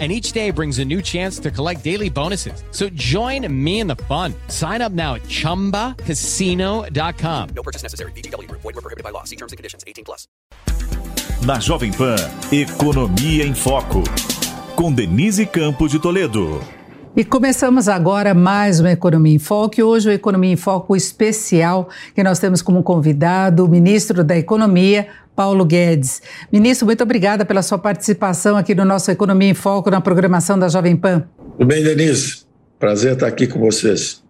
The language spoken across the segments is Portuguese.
and each day brings a new chance to collect daily bonuses. So join me in the fun. Sign up now at ChumbaCasino.com. No purchase necessary. BGW. Void were prohibited by law. See terms and conditions. 18 plus. Na Jovem Pan, Economia em Foco. Com Denise Campos de Toledo. E começamos agora mais uma Economia em Foco. E hoje o Economia em Foco especial, que nós temos como convidado o ministro da Economia, Paulo Guedes. Ministro, muito obrigada pela sua participação aqui no nosso Economia em Foco na programação da Jovem Pan. Tudo bem, Denise? Prazer estar aqui com vocês.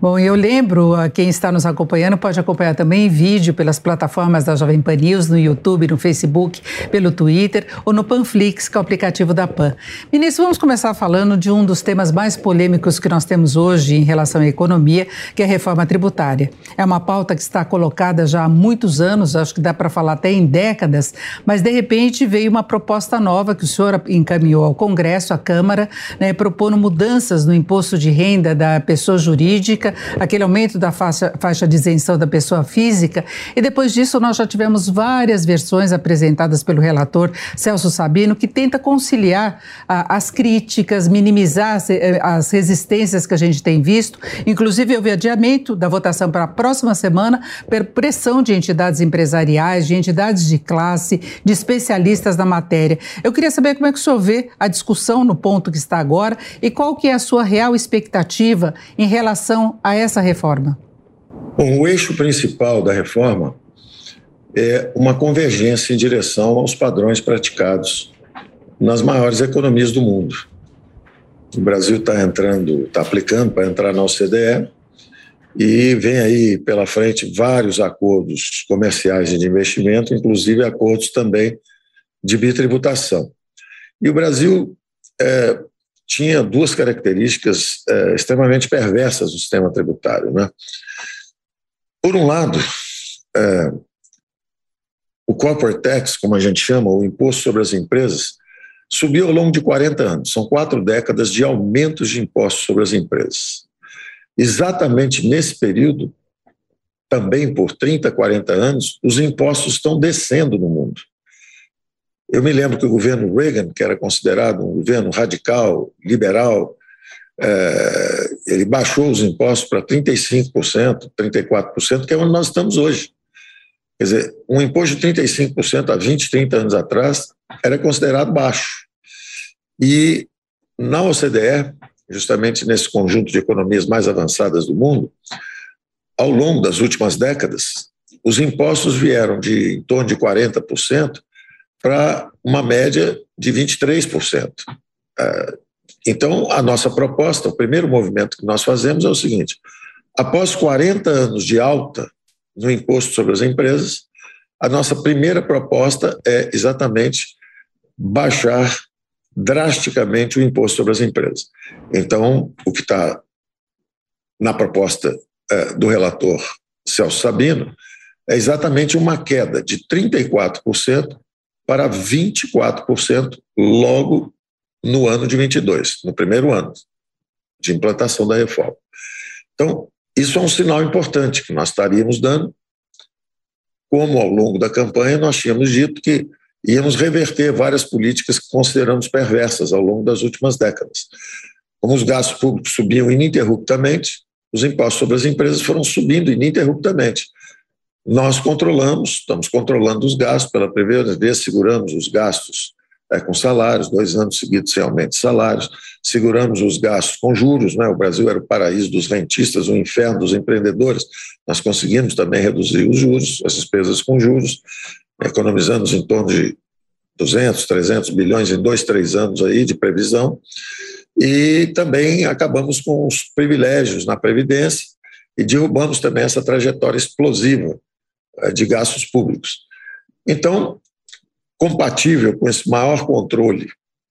Bom, eu lembro, a quem está nos acompanhando pode acompanhar também em vídeo pelas plataformas da Jovem Pan News, no YouTube, no Facebook, pelo Twitter ou no Panflix, que é o aplicativo da Pan. Ministro, vamos começar falando de um dos temas mais polêmicos que nós temos hoje em relação à economia, que é a reforma tributária. É uma pauta que está colocada já há muitos anos, acho que dá para falar até em décadas, mas de repente veio uma proposta nova que o senhor encaminhou ao Congresso, à Câmara, né, propondo mudanças no imposto de renda da pessoa jurídica aquele aumento da faixa, faixa de isenção da pessoa física. E depois disso, nós já tivemos várias versões apresentadas pelo relator Celso Sabino, que tenta conciliar ah, as críticas, minimizar as, eh, as resistências que a gente tem visto. Inclusive, houve adiamento da votação para a próxima semana por pressão de entidades empresariais, de entidades de classe, de especialistas na matéria. Eu queria saber como é que o senhor vê a discussão no ponto que está agora e qual que é a sua real expectativa em relação a essa reforma? Bom, o eixo principal da reforma é uma convergência em direção aos padrões praticados nas maiores economias do mundo. O Brasil está entrando, está aplicando para entrar na OCDE e vem aí pela frente vários acordos comerciais e de investimento, inclusive acordos também de bitributação. E o Brasil é, tinha duas características é, extremamente perversas do sistema tributário. Né? Por um lado, é, o corporate tax, como a gente chama, o imposto sobre as empresas, subiu ao longo de 40 anos. São quatro décadas de aumentos de impostos sobre as empresas. Exatamente nesse período, também por 30, 40 anos, os impostos estão descendo no mundo. Eu me lembro que o governo Reagan, que era considerado um governo radical, liberal, é, ele baixou os impostos para 35%, 34%, que é onde nós estamos hoje. Quer dizer, um imposto de 35% há 20, 30 anos atrás era considerado baixo. E na OCDE, justamente nesse conjunto de economias mais avançadas do mundo, ao longo das últimas décadas, os impostos vieram de em torno de 40% para uma média de 23%. É, então, a nossa proposta, o primeiro movimento que nós fazemos é o seguinte: após 40 anos de alta no imposto sobre as empresas, a nossa primeira proposta é exatamente baixar drasticamente o imposto sobre as empresas. Então, o que está na proposta é, do relator Celso Sabino é exatamente uma queda de 34% para 24% logo no ano de 22, no primeiro ano de implantação da reforma. Então, isso é um sinal importante que nós estaríamos dando, como ao longo da campanha nós tínhamos dito que íamos reverter várias políticas que consideramos perversas ao longo das últimas décadas. Como os gastos públicos subiam ininterruptamente, os impostos sobre as empresas foram subindo ininterruptamente. Nós controlamos, estamos controlando os gastos, pela vez seguramos os gastos é, com salários, dois anos seguidos sem aumento de salários, seguramos os gastos com juros, né? o Brasil era o paraíso dos rentistas, o inferno dos empreendedores, nós conseguimos também reduzir os juros, as despesas com juros, economizamos em torno de 200, 300 bilhões em dois, três anos aí de previsão, e também acabamos com os privilégios na Previdência e derrubamos também essa trajetória explosiva de gastos públicos. Então, compatível com esse maior controle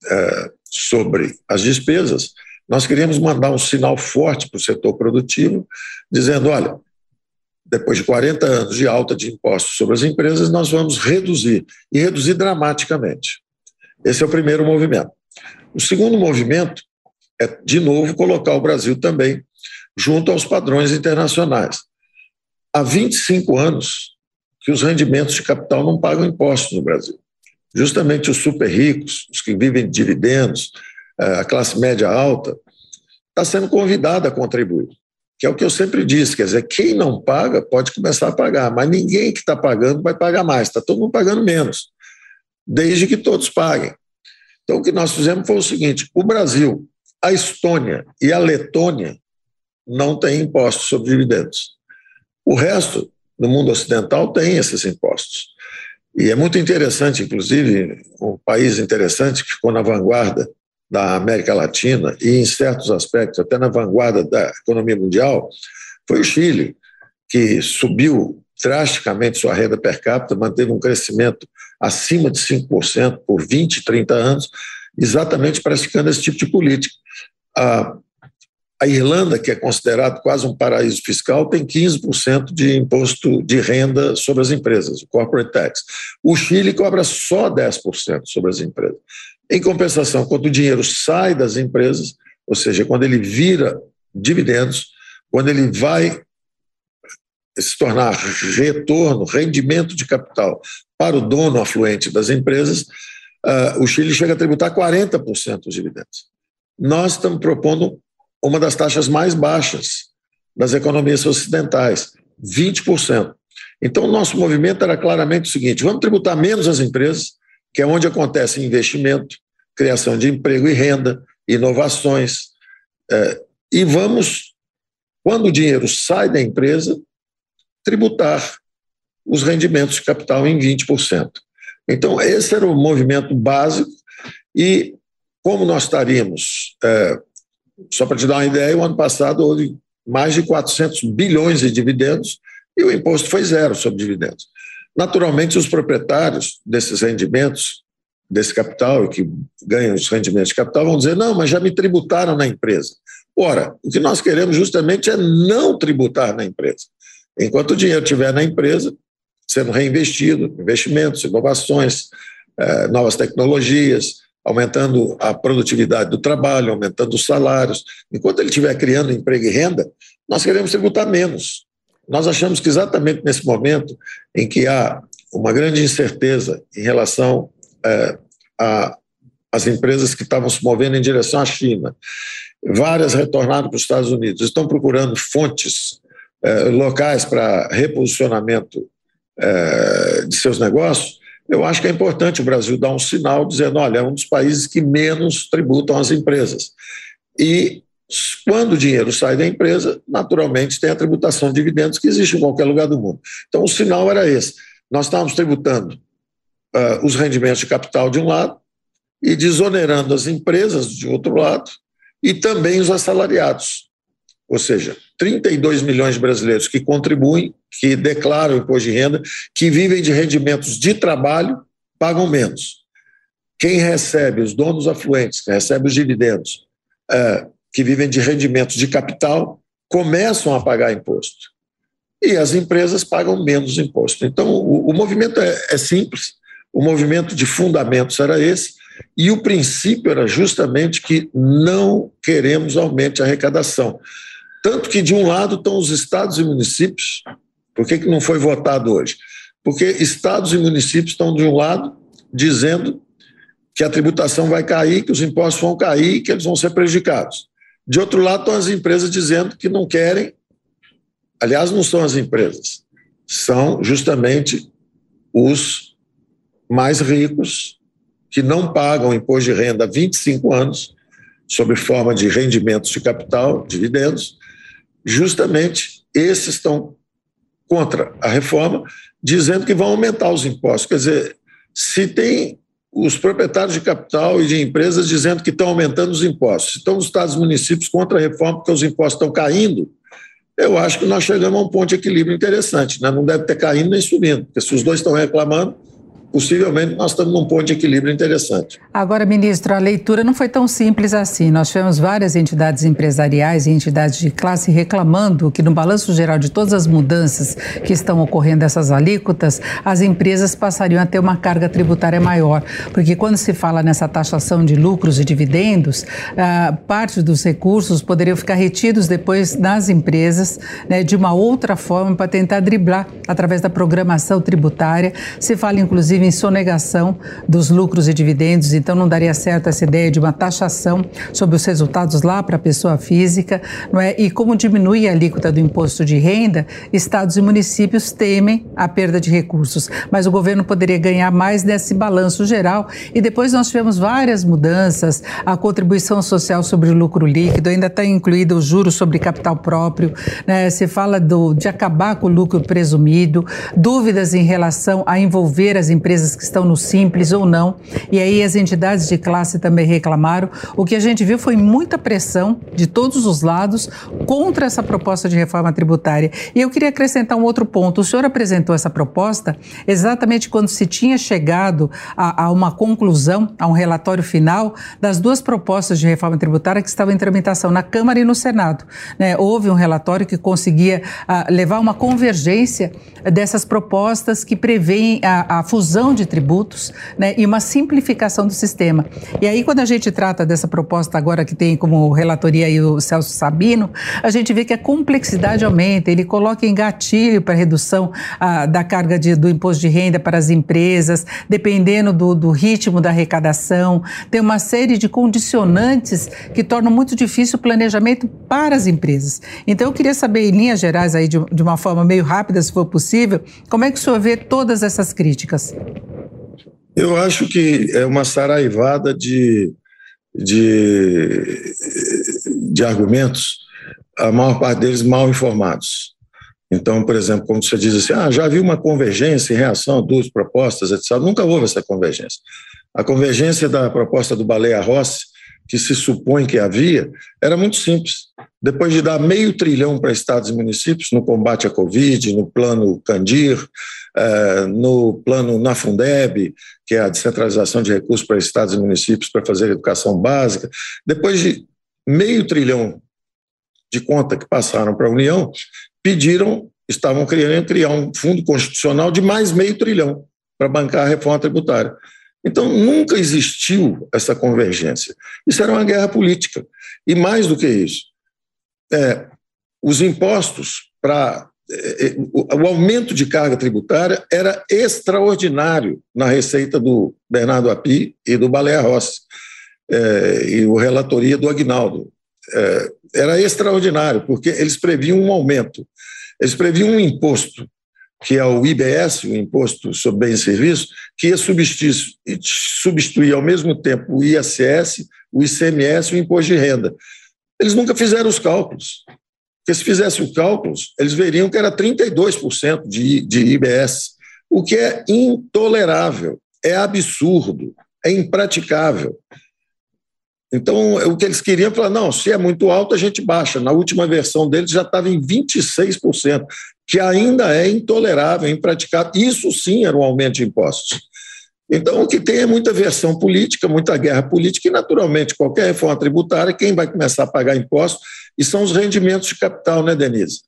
é, sobre as despesas, nós queríamos mandar um sinal forte para o setor produtivo, dizendo: olha, depois de 40 anos de alta de impostos sobre as empresas, nós vamos reduzir, e reduzir dramaticamente. Esse é o primeiro movimento. O segundo movimento é, de novo, colocar o Brasil também junto aos padrões internacionais. Há 25 anos que os rendimentos de capital não pagam impostos no Brasil. Justamente os super ricos, os que vivem de dividendos, eh, a classe média alta, está sendo convidada a contribuir que é o que eu sempre disse, quer dizer, quem não paga pode começar a pagar, mas ninguém que está pagando vai pagar mais, está todo mundo pagando menos, desde que todos paguem. Então, o que nós fizemos foi o seguinte: o Brasil, a Estônia e a Letônia não têm impostos sobre dividendos. O resto do mundo ocidental tem esses impostos. E é muito interessante, inclusive, um país interessante que ficou na vanguarda da América Latina e, em certos aspectos, até na vanguarda da economia mundial, foi o Chile, que subiu drasticamente sua renda per capita, manteve um crescimento acima de 5% por 20, 30 anos, exatamente praticando esse tipo de política. A, a Irlanda, que é considerado quase um paraíso fiscal, tem 15% de imposto de renda sobre as empresas, o corporate tax. O Chile cobra só 10% sobre as empresas. Em compensação, quando o dinheiro sai das empresas, ou seja, quando ele vira dividendos, quando ele vai se tornar retorno, rendimento de capital para o dono afluente das empresas, uh, o Chile chega a tributar 40% dos dividendos. Nós estamos propondo uma das taxas mais baixas das economias ocidentais, 20%. Então, o nosso movimento era claramente o seguinte: vamos tributar menos as empresas, que é onde acontece investimento, criação de emprego e renda, inovações. É, e vamos, quando o dinheiro sai da empresa, tributar os rendimentos de capital em 20%. Então, esse era o movimento básico, e como nós estaríamos, é, só para te dar uma ideia, o ano passado houve mais de 400 bilhões de dividendos e o imposto foi zero sobre dividendos. Naturalmente, os proprietários desses rendimentos, desse capital que ganham os rendimentos de capital, vão dizer: não, mas já me tributaram na empresa. Ora, o que nós queremos justamente é não tributar na empresa. Enquanto o dinheiro estiver na empresa, sendo reinvestido, investimentos, inovações, eh, novas tecnologias, aumentando a produtividade do trabalho, aumentando os salários. Enquanto ele estiver criando emprego e renda, nós queremos tributar menos. Nós achamos que exatamente nesse momento em que há uma grande incerteza em relação é, às empresas que estavam se movendo em direção à China, várias retornaram para os Estados Unidos, estão procurando fontes é, locais para reposicionamento é, de seus negócios, eu acho que é importante o Brasil dar um sinal dizendo: olha, é um dos países que menos tributam as empresas. E quando o dinheiro sai da empresa, naturalmente tem a tributação de dividendos que existe em qualquer lugar do mundo. Então, o sinal era esse. Nós estávamos tributando uh, os rendimentos de capital de um lado e desonerando as empresas de outro lado e também os assalariados. Ou seja, 32 milhões de brasileiros que contribuem, que declaram imposto de renda, que vivem de rendimentos de trabalho, pagam menos. Quem recebe, os donos afluentes, que recebem os dividendos, uh, que vivem de rendimentos de capital começam a pagar imposto. E as empresas pagam menos imposto. Então, o, o movimento é, é simples, o movimento de fundamentos era esse, e o princípio era justamente que não queremos aumente a arrecadação. Tanto que, de um lado, estão os estados e municípios. Por que, que não foi votado hoje? Porque estados e municípios estão, de um lado, dizendo que a tributação vai cair, que os impostos vão cair, que eles vão ser prejudicados. De outro lado, estão as empresas dizendo que não querem. Aliás, não são as empresas, são justamente os mais ricos que não pagam imposto de renda há 25 anos, sob forma de rendimentos de capital, dividendos. Justamente esses estão contra a reforma, dizendo que vão aumentar os impostos. Quer dizer, se tem os proprietários de capital e de empresas dizendo que estão aumentando os impostos. Estão os estados e municípios contra a reforma porque os impostos estão caindo. Eu acho que nós chegamos a um ponto de equilíbrio interessante. Né? Não deve ter caindo nem subindo, porque se os dois estão reclamando, possivelmente nós estamos num ponto de equilíbrio interessante. Agora, ministro, a leitura não foi tão simples assim. Nós tivemos várias entidades empresariais e entidades de classe reclamando que no balanço geral de todas as mudanças que estão ocorrendo dessas alíquotas, as empresas passariam a ter uma carga tributária maior, porque quando se fala nessa taxação de lucros e dividendos, ah, parte dos recursos poderiam ficar retidos depois nas empresas né, de uma outra forma para tentar driblar através da programação tributária. Se fala inclusive em sonegação dos lucros e dividendos, então não daria certo essa ideia de uma taxação sobre os resultados lá para a pessoa física, não é? E como diminui a alíquota do imposto de renda, estados e municípios temem a perda de recursos, mas o governo poderia ganhar mais nesse balanço geral. E depois nós tivemos várias mudanças, a contribuição social sobre o lucro líquido, ainda está incluído o juros sobre capital próprio, né? Se fala do, de acabar com o lucro presumido, dúvidas em relação a envolver as empresas empresas que estão no Simples ou não. E aí as entidades de classe também reclamaram. O que a gente viu foi muita pressão de todos os lados contra essa proposta de reforma tributária. E eu queria acrescentar um outro ponto. O senhor apresentou essa proposta exatamente quando se tinha chegado a, a uma conclusão, a um relatório final das duas propostas de reforma tributária que estavam em tramitação na Câmara e no Senado. Né? Houve um relatório que conseguia uh, levar uma convergência dessas propostas que prevêem a, a fusão fusão de tributos né, e uma simplificação do sistema. E aí, quando a gente trata dessa proposta agora que tem como relatoria aí o Celso Sabino, a gente vê que a complexidade aumenta, ele coloca em gatilho para redução ah, da carga de, do imposto de renda para as empresas, dependendo do, do ritmo da arrecadação, tem uma série de condicionantes que tornam muito difícil o planejamento para as empresas. Então, eu queria saber, em linhas gerais, aí, de, de uma forma meio rápida, se for possível, como é que o senhor vê todas essas críticas? Eu acho que é uma saraivada de, de, de argumentos, a maior parte deles mal informados. Então, por exemplo, quando você diz assim, ah, já havia uma convergência em reação a duas propostas, etc. Nunca houve essa convergência. A convergência da proposta do Baleia Rossi, que se supõe que havia, era muito simples. Depois de dar meio trilhão para estados e municípios no combate à Covid, no plano Candir, eh, no plano na Fundeb, que é a descentralização de recursos para estados e municípios para fazer educação básica, depois de meio trilhão de conta que passaram para a União, pediram, estavam querendo criar um fundo constitucional de mais meio trilhão para bancar a reforma tributária. Então, nunca existiu essa convergência. Isso era uma guerra política. E mais do que isso, é, os impostos para o aumento de carga tributária era extraordinário na receita do Bernardo Api e do Baleia Rossi, é, e o relatoria do Agnaldo. É, era extraordinário, porque eles previam um aumento, eles previam um imposto, que é o IBS, o Imposto sobre Bens e Serviços, que ia substituir, substituir ao mesmo tempo o ISS, o ICMS e o Imposto de Renda. Eles nunca fizeram os cálculos. Porque se fizesse os cálculos, eles veriam que era 32% de, de IBS, o que é intolerável, é absurdo, é impraticável. Então, o que eles queriam falar, não, se é muito alto, a gente baixa. Na última versão deles já estava em 26%, que ainda é intolerável, impraticável. Isso sim era um aumento de impostos. Então, o que tem é muita versão política, muita guerra política, e, naturalmente, qualquer reforma tributária, quem vai começar a pagar impostos e são os rendimentos de capital, né, Denise?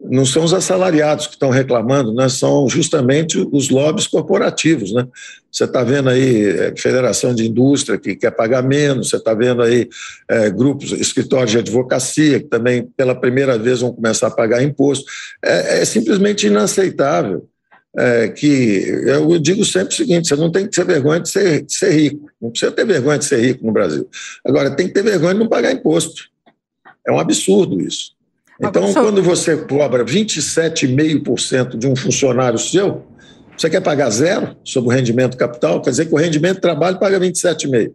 Não são os assalariados que estão reclamando, né? são justamente os lobbies corporativos. Né? Você está vendo aí é, Federação de Indústria que quer pagar menos, você está vendo aí é, grupos, escritórios de advocacia que também pela primeira vez vão começar a pagar imposto. É, é simplesmente inaceitável. É, que eu digo sempre o seguinte: você não tem que ter vergonha de ser, de ser rico, não precisa ter vergonha de ser rico no Brasil. Agora, tem que ter vergonha de não pagar imposto. É um absurdo isso. Então, quando você cobra 27,5% de um funcionário seu, você quer pagar zero sobre o rendimento capital, quer dizer que o rendimento de trabalho paga 27,5%.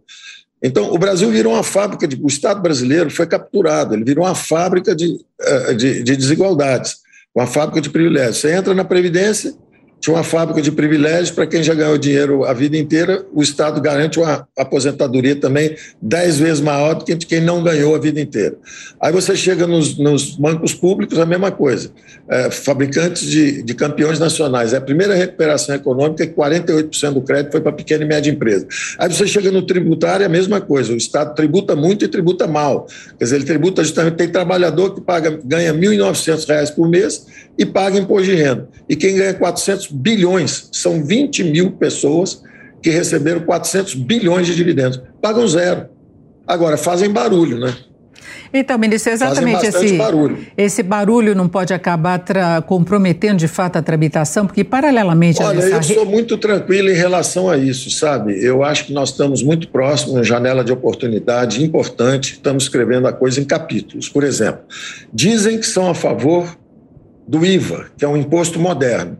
Então, o Brasil virou uma fábrica, de, o Estado brasileiro foi capturado, ele virou uma fábrica de, eh, de, de desigualdades, uma fábrica de privilégios. Você entra na Previdência, tinha uma fábrica de privilégios para quem já ganhou dinheiro a vida inteira, o Estado garante uma aposentadoria também dez vezes maior do que quem não ganhou a vida inteira. Aí você chega nos, nos bancos públicos, a mesma coisa. É, fabricantes de, de, campeões nacionais. É a primeira recuperação econômica que 48% do crédito foi para pequena e média empresa. Aí você chega no tributário, é a mesma coisa. O Estado tributa muito e tributa mal. Quer dizer, ele tributa justamente. Tem trabalhador que paga, ganha R$ 1.900 por mês e paga imposto de renda. E quem ganha 400 bilhões, são 20 mil pessoas que receberam 400 bilhões de dividendos. Pagam zero. Agora, fazem barulho, né? Então, ministro, exatamente esse barulho. esse barulho não pode acabar comprometendo de fato a tramitação, porque paralelamente Olha, eu sou muito tranquilo em relação a isso, sabe? Eu acho que nós estamos muito próximos, uma janela de oportunidade importante, estamos escrevendo a coisa em capítulos. Por exemplo, dizem que são a favor do IVA, que é um imposto moderno,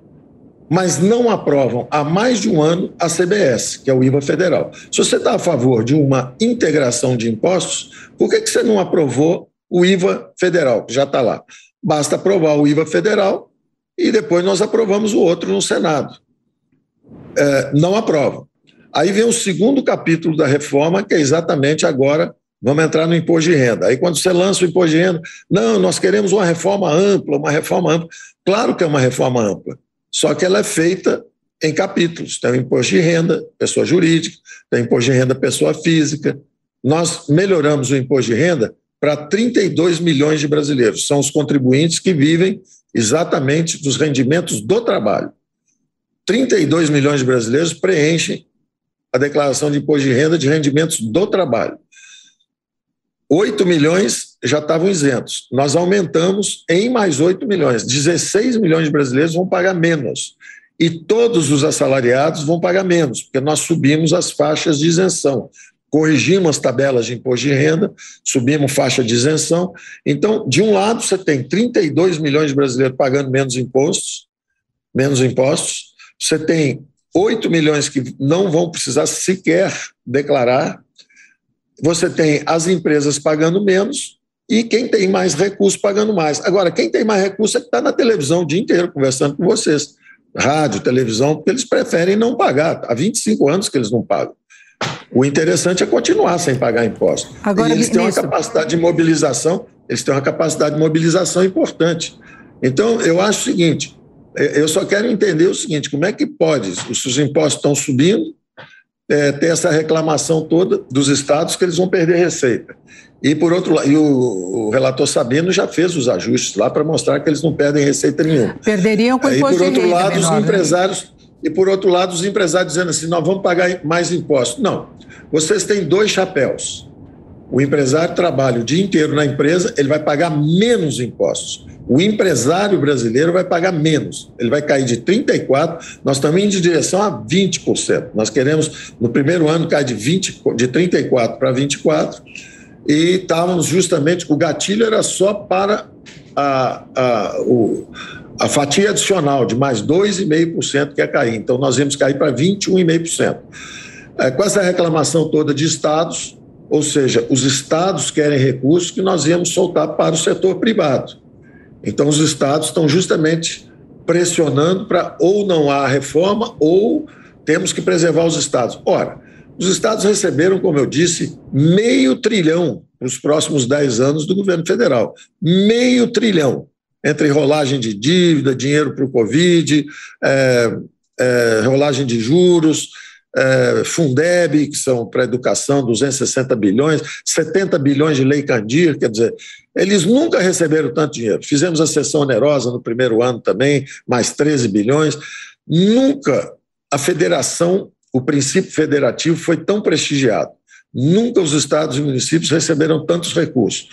mas não aprovam há mais de um ano a CBS, que é o IVA federal. Se você está a favor de uma integração de impostos, por que, que você não aprovou o IVA federal, que já está lá? Basta aprovar o IVA federal e depois nós aprovamos o outro no Senado. É, não aprovam. Aí vem o segundo capítulo da reforma, que é exatamente agora vamos entrar no imposto de renda. Aí, quando você lança o imposto de renda, não, nós queremos uma reforma ampla, uma reforma ampla. Claro que é uma reforma ampla, só que ela é feita em capítulos. Tem o imposto de renda, pessoa jurídica, tem o imposto de renda, pessoa física. Nós melhoramos o imposto de renda para 32 milhões de brasileiros. São os contribuintes que vivem exatamente dos rendimentos do trabalho. 32 milhões de brasileiros preenchem a declaração de imposto de renda de rendimentos do trabalho. 8 milhões já estavam isentos. Nós aumentamos em mais 8 milhões. 16 milhões de brasileiros vão pagar menos. E todos os assalariados vão pagar menos, porque nós subimos as faixas de isenção. Corrigimos as tabelas de imposto de renda, subimos faixa de isenção. Então, de um lado, você tem 32 milhões de brasileiros pagando menos impostos, menos impostos. Você tem 8 milhões que não vão precisar sequer declarar você tem as empresas pagando menos e quem tem mais recursos pagando mais. Agora, quem tem mais recursos é que está na televisão o dia inteiro conversando com vocês. Rádio, televisão, porque eles preferem não pagar. Há 25 anos que eles não pagam. O interessante é continuar sem pagar imposto. Agora, e eles têm uma capacidade de mobilização, eles têm uma capacidade de mobilização importante. Então, eu acho o seguinte: eu só quero entender o seguinte: como é que pode, os impostos estão subindo, é, ter essa reclamação toda dos estados que eles vão perder receita. E por outro lado, o, o relator Sabino já fez os ajustes lá para mostrar que eles não perdem receita nenhuma. Perderiam com imposto E por outro lado, menor, os né? empresários né? e por outro lado os empresários dizendo assim, nós vamos pagar mais impostos. Não. Vocês têm dois chapéus. O empresário trabalha o dia inteiro na empresa, ele vai pagar menos impostos o empresário brasileiro vai pagar menos. Ele vai cair de 34%, nós estamos indo de direção a 20%. Nós queremos, no primeiro ano, cair de, 20, de 34% para 24%, e estávamos justamente, o gatilho era só para a, a, o, a fatia adicional de mais 2,5% que ia cair. Então, nós íamos cair para 21,5%. É, com essa reclamação toda de estados, ou seja, os estados querem recursos que nós íamos soltar para o setor privado. Então, os estados estão justamente pressionando para ou não há reforma ou temos que preservar os estados. Ora, os estados receberam, como eu disse, meio trilhão para os próximos 10 anos do governo federal. Meio trilhão. Entre rolagem de dívida, dinheiro para o Covid, é, é, rolagem de juros, é, Fundeb, que são para educação, 260 bilhões, 70 bilhões de lei Candir, quer dizer, eles nunca receberam tanto dinheiro. Fizemos a sessão onerosa no primeiro ano também, mais 13 bilhões. Nunca a federação, o princípio federativo foi tão prestigiado. Nunca os estados e municípios receberam tantos recursos.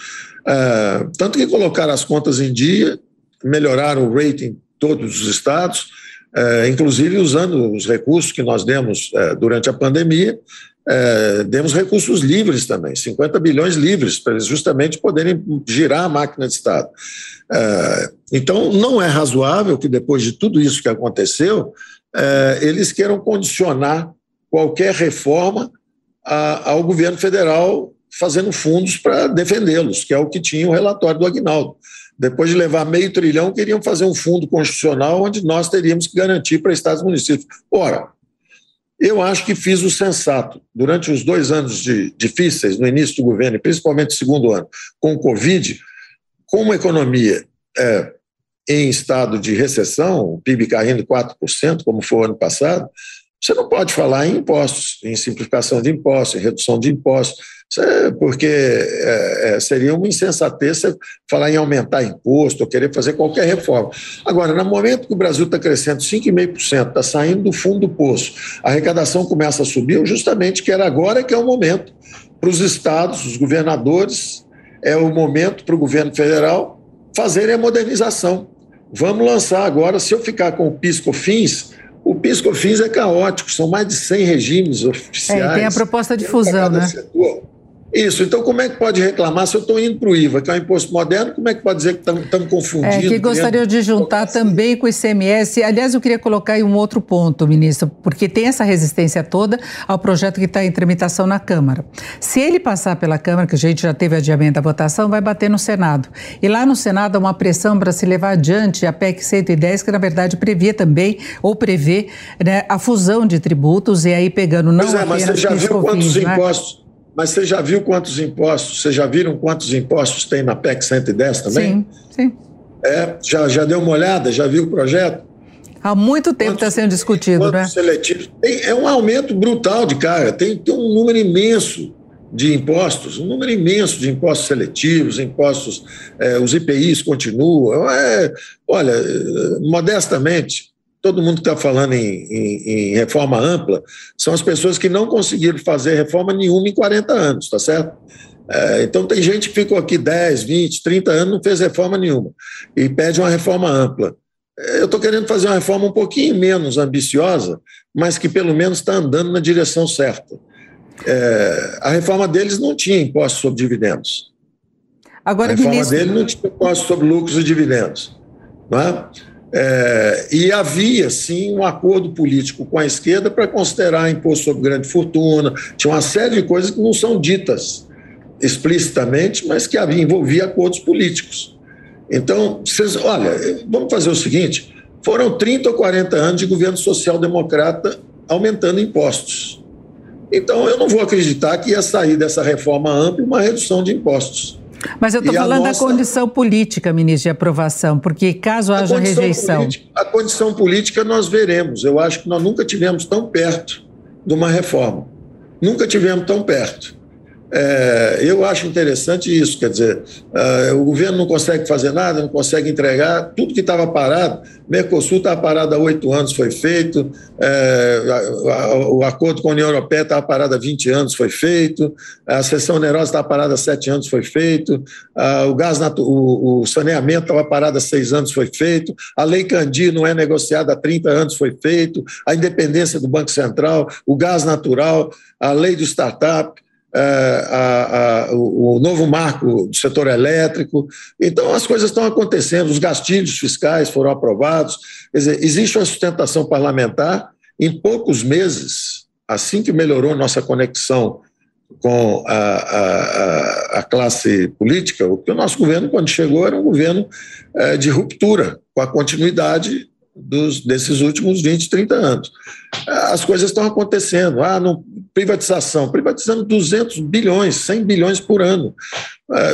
É, tanto que colocaram as contas em dia, melhoraram o rating todos os estados, inclusive usando os recursos que nós demos é, durante a pandemia, é, demos recursos livres também, 50 bilhões livres, para eles justamente poderem girar a máquina de Estado. É, então, não é razoável que depois de tudo isso que aconteceu, é, eles queiram condicionar qualquer reforma a, ao governo federal fazendo fundos para defendê-los, que é o que tinha o relatório do Agnaldo. Depois de levar meio trilhão, queriam fazer um fundo constitucional onde nós teríamos que garantir para estados e municípios. Ora, eu acho que fiz o sensato. Durante os dois anos de, difíceis, no início do governo, e principalmente no segundo ano, com o Covid, com uma economia é, em estado de recessão, o PIB caindo 4%, como foi o ano passado, você não pode falar em impostos, em simplificação de impostos, em redução de impostos, é porque é, é, seria uma insensatez falar em aumentar imposto ou querer fazer qualquer reforma. Agora, no momento que o Brasil está crescendo 5,5%, está saindo do fundo do poço, a arrecadação começa a subir, justamente que era agora que é o momento para os estados, os governadores, é o momento para o governo federal fazerem a modernização. Vamos lançar agora, se eu ficar com o PIS/COFINS, o PIS/COFINS é caótico, são mais de 100 regimes oficiais. É, tem a proposta de fusão, né? Setor. Isso, então como é que pode reclamar se eu estou indo para o IVA, que é um imposto moderno, como é que pode dizer que estamos confundindo? É, que gostaria de juntar também com o ICMS. Aliás, eu queria colocar aí um outro ponto, ministro, porque tem essa resistência toda ao projeto que está em tramitação na Câmara. Se ele passar pela Câmara, que a gente já teve adiamento da votação, vai bater no Senado. E lá no Senado há uma pressão para se levar adiante a PEC 110, que na verdade previa também, ou prevê, né, a fusão de tributos, e aí pegando não pois é, mas você já viu quantos né? impostos mas você já viu quantos impostos? Vocês já viram quantos impostos tem na PEC 110 também? Sim, sim. É, já, já deu uma olhada? Já viu o projeto? Há muito tempo está sendo discutido, né? Seletivos. Tem, é um aumento brutal de carga. Tem, tem um número imenso de impostos, um número imenso de impostos seletivos, impostos, é, os IPIs continuam. É, olha, modestamente, todo mundo que está falando em, em, em, reforma ampla são as pessoas que não conseguiram fazer reforma nenhuma em 40 anos, tá certo? É, então tem gente que ficou aqui 10, 20, 30 anos não fez reforma nenhuma e pede uma reforma ampla. Eu estou querendo fazer uma reforma um pouquinho menos ambiciosa, mas que pelo menos está andando na direção certa. É, a reforma deles não tinha imposto sobre dividendos. Agora, a reforma ministro... dele não tinha imposto sobre lucros e dividendos. Não é? É, e havia, sim, um acordo político com a esquerda para considerar imposto sobre grande fortuna. Tinha uma série de coisas que não são ditas explicitamente, mas que havia, envolvia acordos políticos. Então, vocês, olha, vamos fazer o seguinte: foram 30 ou 40 anos de governo social-democrata aumentando impostos. Então, eu não vou acreditar que ia sair dessa reforma ampla uma redução de impostos. Mas eu estou falando nossa... da condição política, ministro, de aprovação, porque caso haja rejeição. Política, a condição política nós veremos. Eu acho que nós nunca tivemos tão perto de uma reforma. Nunca tivemos tão perto. É, eu acho interessante isso, quer dizer, uh, o governo não consegue fazer nada, não consegue entregar, tudo que estava parado, Mercosul estava parado há oito anos, foi feito, é, a, a, o acordo com a União Europeia estava parado há 20 anos, foi feito, a seção onerosa estava parada há sete anos, foi feito, o gás, o, o saneamento estava parado há seis anos, foi feito, a Lei Candir não é negociada há 30 anos, foi feito, a independência do Banco Central, o gás natural, a lei do startup, a, a, o, novo marco do setor elétrico. Então, as coisas estão acontecendo, os gastilhos fiscais foram aprovados. Quer dizer, existe uma sustentação parlamentar. Em poucos meses, assim que melhorou nossa conexão com a, a, a, classe política, o que o nosso governo, quando chegou, era um governo é, de ruptura com a continuidade dos, desses últimos 20, 30 anos. As coisas estão acontecendo. Ah, não, privatização, privatizando 200 bilhões, 100 bilhões por ano. Ah,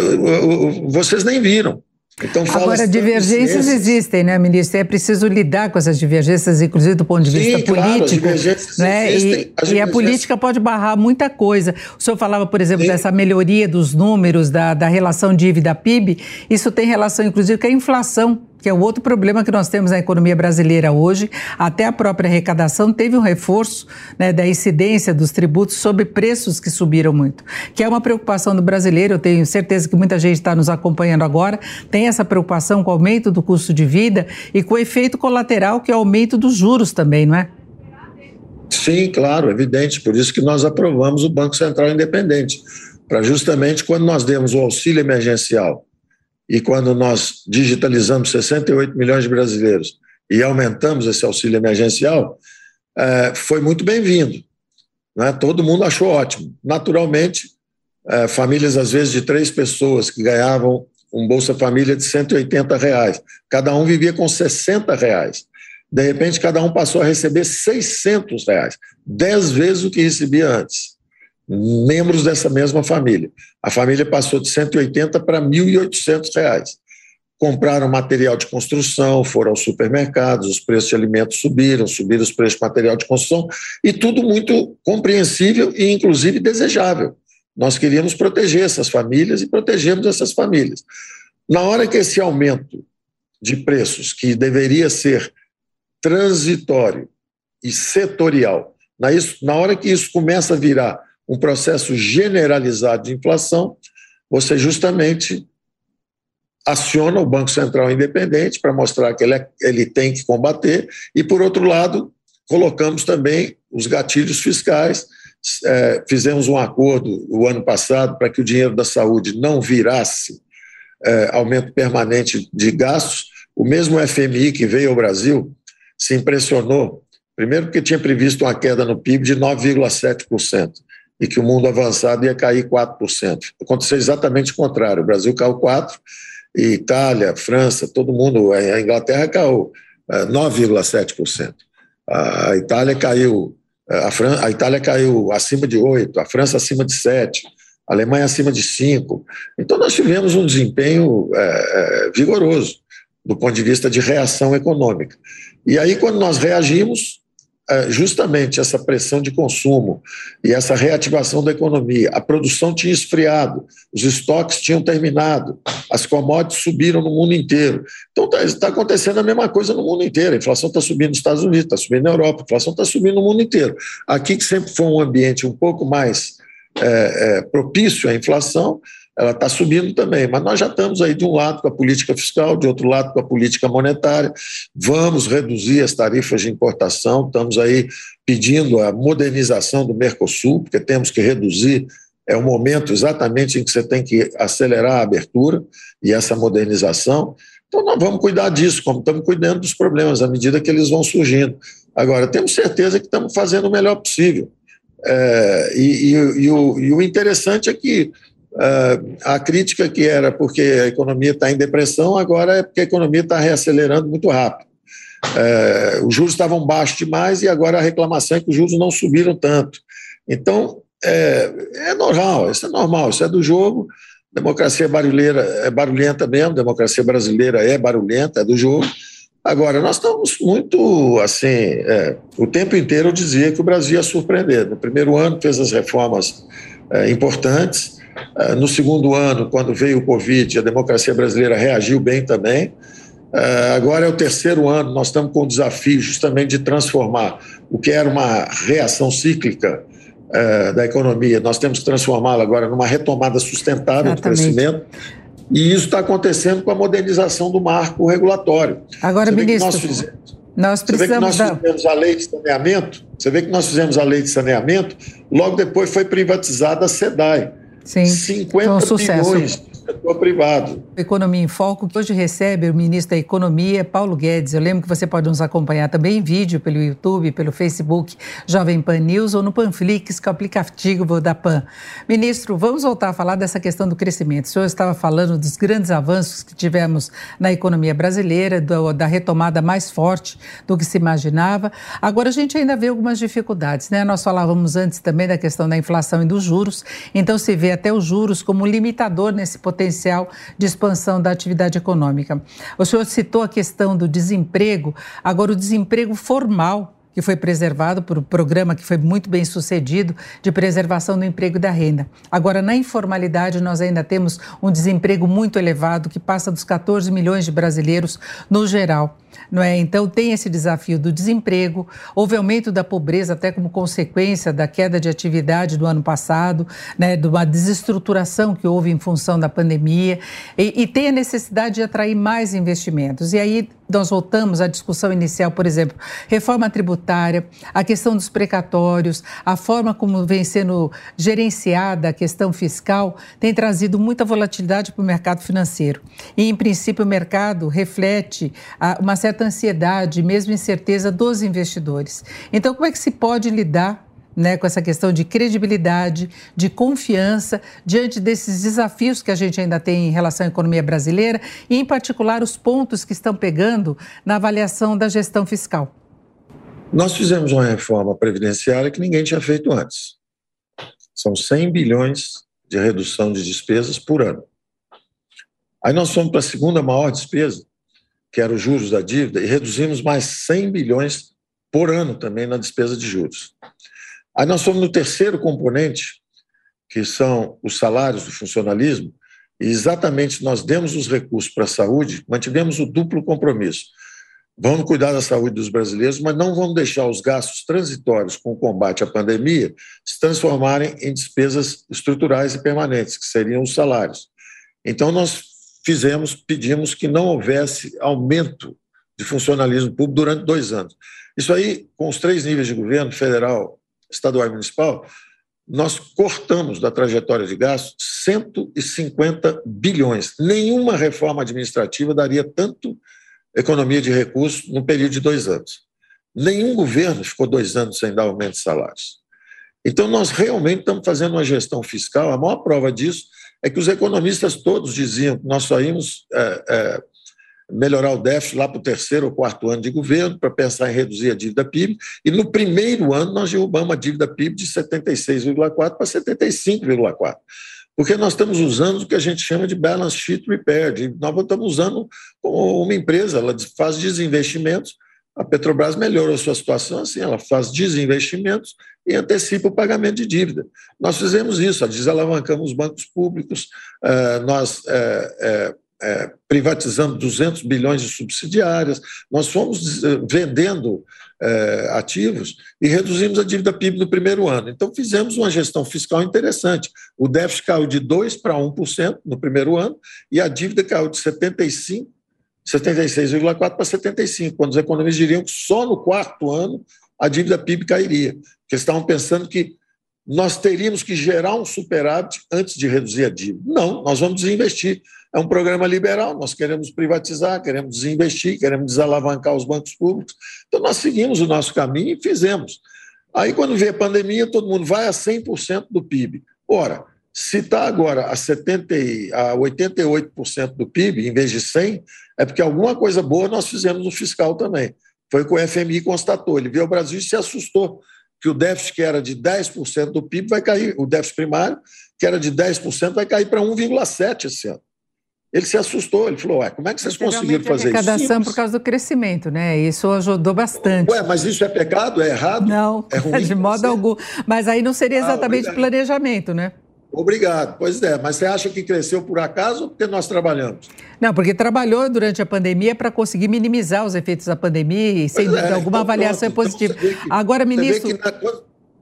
vocês nem viram. Então, Agora, divergências existem, né, ministro? É preciso lidar com essas divergências, inclusive do ponto de vista político. Claro, né? E, e, a política pode barrar muita coisa. O senhor falava, por exemplo, Sim. dessa melhoria dos números, da, da relação dívida-PIB. Isso tem relação, inclusive, com a inflação que é o outro problema que nós temos na economia brasileira hoje. Até a própria arrecadação teve um reforço né, da incidência dos tributos sobre preços que subiram muito, que é uma preocupação do brasileiro. Eu tenho certeza que muita gente está nos acompanhando agora, tem essa preocupação com o aumento do custo de vida e com o efeito colateral, que é o aumento dos juros também, não é? Sim, claro, evidente. Por isso que nós aprovamos o Banco Central Independente, para justamente quando nós demos o auxílio emergencial e quando nós digitalizamos 68 milhões de brasileiros e aumentamos esse auxílio emergencial, é, foi muito bem-vindo. Né? Todo mundo achou ótimo. Naturalmente, é, famílias, às vezes, de três pessoas que ganhavam um Bolsa Família de 180 reais. Cada um vivia com 60 reais. De repente, cada um passou a receber 600 reais, 10 vezes o que recebia antes. Membros dessa mesma família. A família passou de 180 para 1.800 reais. Compraram material de construção, foram aos supermercados, os preços de alimentos subiram, subiram os preços de material de construção, e tudo muito compreensível e, inclusive, desejável. Nós queríamos proteger essas famílias e protegemos essas famílias. Na hora que esse aumento de preços, que deveria ser transitório e setorial. Na, isso, na hora que isso começa a virar um processo generalizado de inflação, você justamente aciona o Banco Central Independente para mostrar que ele, é, ele tem que combater, e, por outro lado, colocamos também os gatilhos fiscais. É, fizemos um acordo o ano passado para que o dinheiro da saúde não virasse é, aumento permanente de gastos. O mesmo FMI que veio ao Brasil se impressionou, primeiro porque tinha previsto uma queda no PIB de 9,7% e que o mundo avançado ia cair 4%. Aconteceu exatamente o contrário, o Brasil caiu 4%, e Itália, França, todo mundo, a Inglaterra caiu 9,7%. É, a Itália caiu, é, a, Fran a Itália caiu acima de 8%, a França acima de 7%, a Alemanha acima de 5%. Então nós tivemos um desempenho é, é, vigoroso do ponto de vista de reação econômica. E aí, quando nós reagimos, justamente essa pressão de consumo e essa reativação da economia, a produção tinha esfriado, os estoques tinham terminado, as commodities subiram no mundo inteiro. Então está tá acontecendo a mesma coisa no mundo inteiro. A inflação está subindo nos Estados Unidos, está subindo na Europa, a inflação está subindo no mundo inteiro. Aqui, que sempre foi um ambiente um pouco mais é, é, propício à inflação, ela está subindo também, mas nós já estamos aí de um lado com a política fiscal, de outro lado com a política monetária, vamos reduzir as tarifas de importação, estamos aí pedindo a modernização do Mercosul, porque temos que reduzir, é o momento exatamente em que você tem que acelerar a abertura e essa modernização, então nós vamos cuidar disso, como estamos cuidando dos problemas à medida que eles vão surgindo. Agora, temos certeza que estamos fazendo o melhor possível. É, e, e, e, o, e o interessante é que a crítica que era porque a economia está em depressão, agora é porque a economia está reacelerando muito rápido. Uh, os juros estavam baixos demais e agora a reclamação é que os juros não subiram tanto. Então, é, é normal, isso é normal, isso é do jogo. Democracia barulheira é barulhenta mesmo, democracia brasileira é barulhenta, é do jogo. Agora, nós estamos muito assim. É, o tempo inteiro eu dizia que o Brasil ia surpreender. No primeiro ano, fez as reformas é, importantes ah, no segundo ano, quando veio o Covid, a democracia brasileira reagiu bem também. Ah, agora é o terceiro ano, nós estamos com o desafio justamente de transformar o que era uma reação cíclica ah, da economia, nós temos que transformá-la agora numa retomada sustentável Exatamente. do crescimento. E isso está acontecendo com a modernização do marco regulatório. Agora, você ministro, nós, fizemos, nós precisamos. Você vê que nós fizemos a lei de saneamento, você vê que nós fizemos a lei de saneamento, logo depois foi privatizada a SEDAI. Sim, 50 um sucesso. bilhões setor privado. Economia em Foco, que hoje recebe o ministro da Economia, Paulo Guedes. Eu lembro que você pode nos acompanhar também em vídeo pelo YouTube, pelo Facebook, Jovem Pan News ou no Panflix, que é o aplicativo da Pan. Ministro, vamos voltar a falar dessa questão do crescimento. O senhor estava falando dos grandes avanços que tivemos na economia brasileira, do, da retomada mais forte do que se imaginava. Agora, a gente ainda vê algumas dificuldades, né? Nós falávamos antes também da questão da inflação e dos juros, então se vê até os juros como limitador nesse potencial potencial de expansão da atividade econômica. O senhor citou a questão do desemprego, agora o desemprego formal que foi preservado por um programa que foi muito bem sucedido de preservação do emprego e da renda. Agora, na informalidade, nós ainda temos um desemprego muito elevado, que passa dos 14 milhões de brasileiros no geral não é? Então tem esse desafio do desemprego, houve aumento da pobreza até como consequência da queda de atividade do ano passado, né, de uma desestruturação que houve em função da pandemia e, e tem a necessidade de atrair mais investimentos. E aí nós voltamos à discussão inicial, por exemplo, reforma tributária, a questão dos precatórios, a forma como vem sendo gerenciada a questão fiscal tem trazido muita volatilidade para o mercado financeiro. E, em princípio, o mercado reflete uma certa ansiedade, mesmo incerteza dos investidores. Então, como é que se pode lidar né, com essa questão de credibilidade, de confiança diante desses desafios que a gente ainda tem em relação à economia brasileira e, em particular, os pontos que estão pegando na avaliação da gestão fiscal? Nós fizemos uma reforma previdenciária que ninguém tinha feito antes. São 100 bilhões de redução de despesas por ano. Aí nós fomos para a segunda maior despesa, que era os juros da dívida, e reduzimos mais 100 bilhões por ano também na despesa de juros. Aí nós fomos no terceiro componente, que são os salários do funcionalismo, e exatamente nós demos os recursos para a saúde, mantivemos o duplo compromisso. Vamos cuidar da saúde dos brasileiros, mas não vamos deixar os gastos transitórios com o combate à pandemia se transformarem em despesas estruturais e permanentes, que seriam os salários. Então, nós fizemos, pedimos que não houvesse aumento de funcionalismo público durante dois anos. Isso aí, com os três níveis de governo, federal, estadual e municipal, nós cortamos da trajetória de gastos 150 bilhões. Nenhuma reforma administrativa daria tanto economia de recursos no período de dois anos. Nenhum governo ficou dois anos sem dar aumento de salários. Então, nós realmente estamos fazendo uma gestão fiscal. A maior prova disso é que os economistas todos diziam que nós só íamos é, é, melhorar o déficit lá para o terceiro ou quarto ano de governo, para pensar em reduzir a dívida PIB, e no primeiro ano nós derrubamos a dívida PIB de 76,4% para 75,4%. Porque nós estamos usando o que a gente chama de balance sheet repair, de, nós estamos usando uma empresa, ela faz desinvestimentos, a Petrobras melhorou a sua situação assim, ela faz desinvestimentos e antecipa o pagamento de dívida. Nós fizemos isso, desalavancamos os bancos públicos, eh, nós eh, eh, privatizando 200 bilhões de subsidiárias, nós fomos vendendo ativos e reduzimos a dívida PIB no primeiro ano. Então, fizemos uma gestão fiscal interessante. O déficit caiu de 2% para 1% no primeiro ano e a dívida caiu de 75%. 76,4 para 75, quando os economistas diriam que só no quarto ano a dívida PIB cairia. Porque estavam pensando que nós teríamos que gerar um superávit antes de reduzir a dívida. Não, nós vamos desinvestir. É um programa liberal, nós queremos privatizar, queremos desinvestir, queremos desalavancar os bancos públicos. Então, nós seguimos o nosso caminho e fizemos. Aí, quando vê a pandemia, todo mundo vai a 100% do PIB. Ora, se está agora a, 70, a 88% do PIB, em vez de 100%, é porque alguma coisa boa nós fizemos no fiscal também. Foi o que o FMI constatou. Ele viu o Brasil e se assustou que o déficit que era de 10% do PIB vai cair, o déficit primário, que era de 10%, vai cair para 1,7% esse ano. Ele se assustou, ele falou: Ué, como é que vocês conseguiram fazer isso? Arrecadação por causa do crescimento, né? Isso ajudou bastante. Ué, mas isso é pecado? É errado? Não, é ruim, de modo algum. Mas aí não seria ah, exatamente ah, planejamento, né? Obrigado. Pois é, mas você acha que cresceu por acaso ou porque nós trabalhamos? Não, porque trabalhou durante a pandemia para conseguir minimizar os efeitos da pandemia e, sem é, dúvida alguma, então, avaliação pronto, positiva. Então que, Agora, ministro. Na,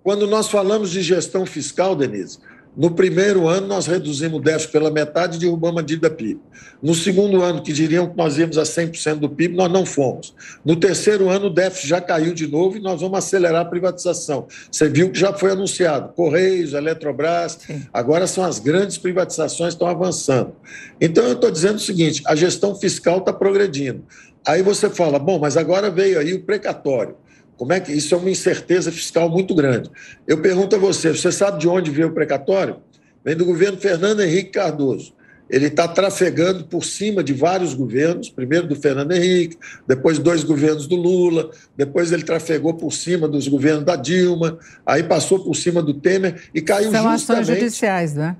quando nós falamos de gestão fiscal, Denise, no primeiro ano, nós reduzimos o déficit pela metade e derrubamos a dívida PIB. No segundo ano, que diriam que nós íamos a 100% do PIB, nós não fomos. No terceiro ano, o déficit já caiu de novo e nós vamos acelerar a privatização. Você viu que já foi anunciado: Correios, Eletrobras, agora são as grandes privatizações que estão avançando. Então, eu estou dizendo o seguinte: a gestão fiscal está progredindo. Aí você fala, bom, mas agora veio aí o precatório. Como é que isso é uma incerteza fiscal muito grande? Eu pergunto a você, você sabe de onde veio o precatório? Vem do governo Fernando Henrique Cardoso. Ele está trafegando por cima de vários governos, primeiro do Fernando Henrique, depois dois governos do Lula, depois ele trafegou por cima dos governos da Dilma, aí passou por cima do Temer e caiu São justamente... ações judiciais, né?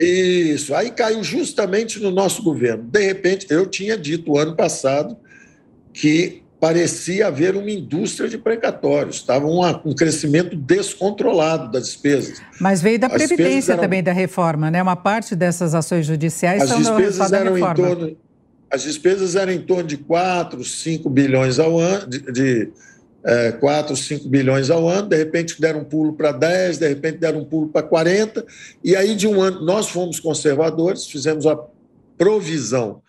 Isso, aí caiu justamente no nosso governo. De repente, eu tinha dito ano passado que parecia haver uma indústria de precatórios, estava um, um crescimento descontrolado das despesas. Mas veio da Previdência eram... também da reforma, né? Uma parte dessas ações judiciais as são despesas eram em torno As despesas eram em torno de 4, 5 bilhões ao ano, de, de é, 4, 5 bilhões ao ano, de repente deram um pulo para 10, de repente deram um pulo para 40, e aí de um ano, nós fomos conservadores, fizemos a provisão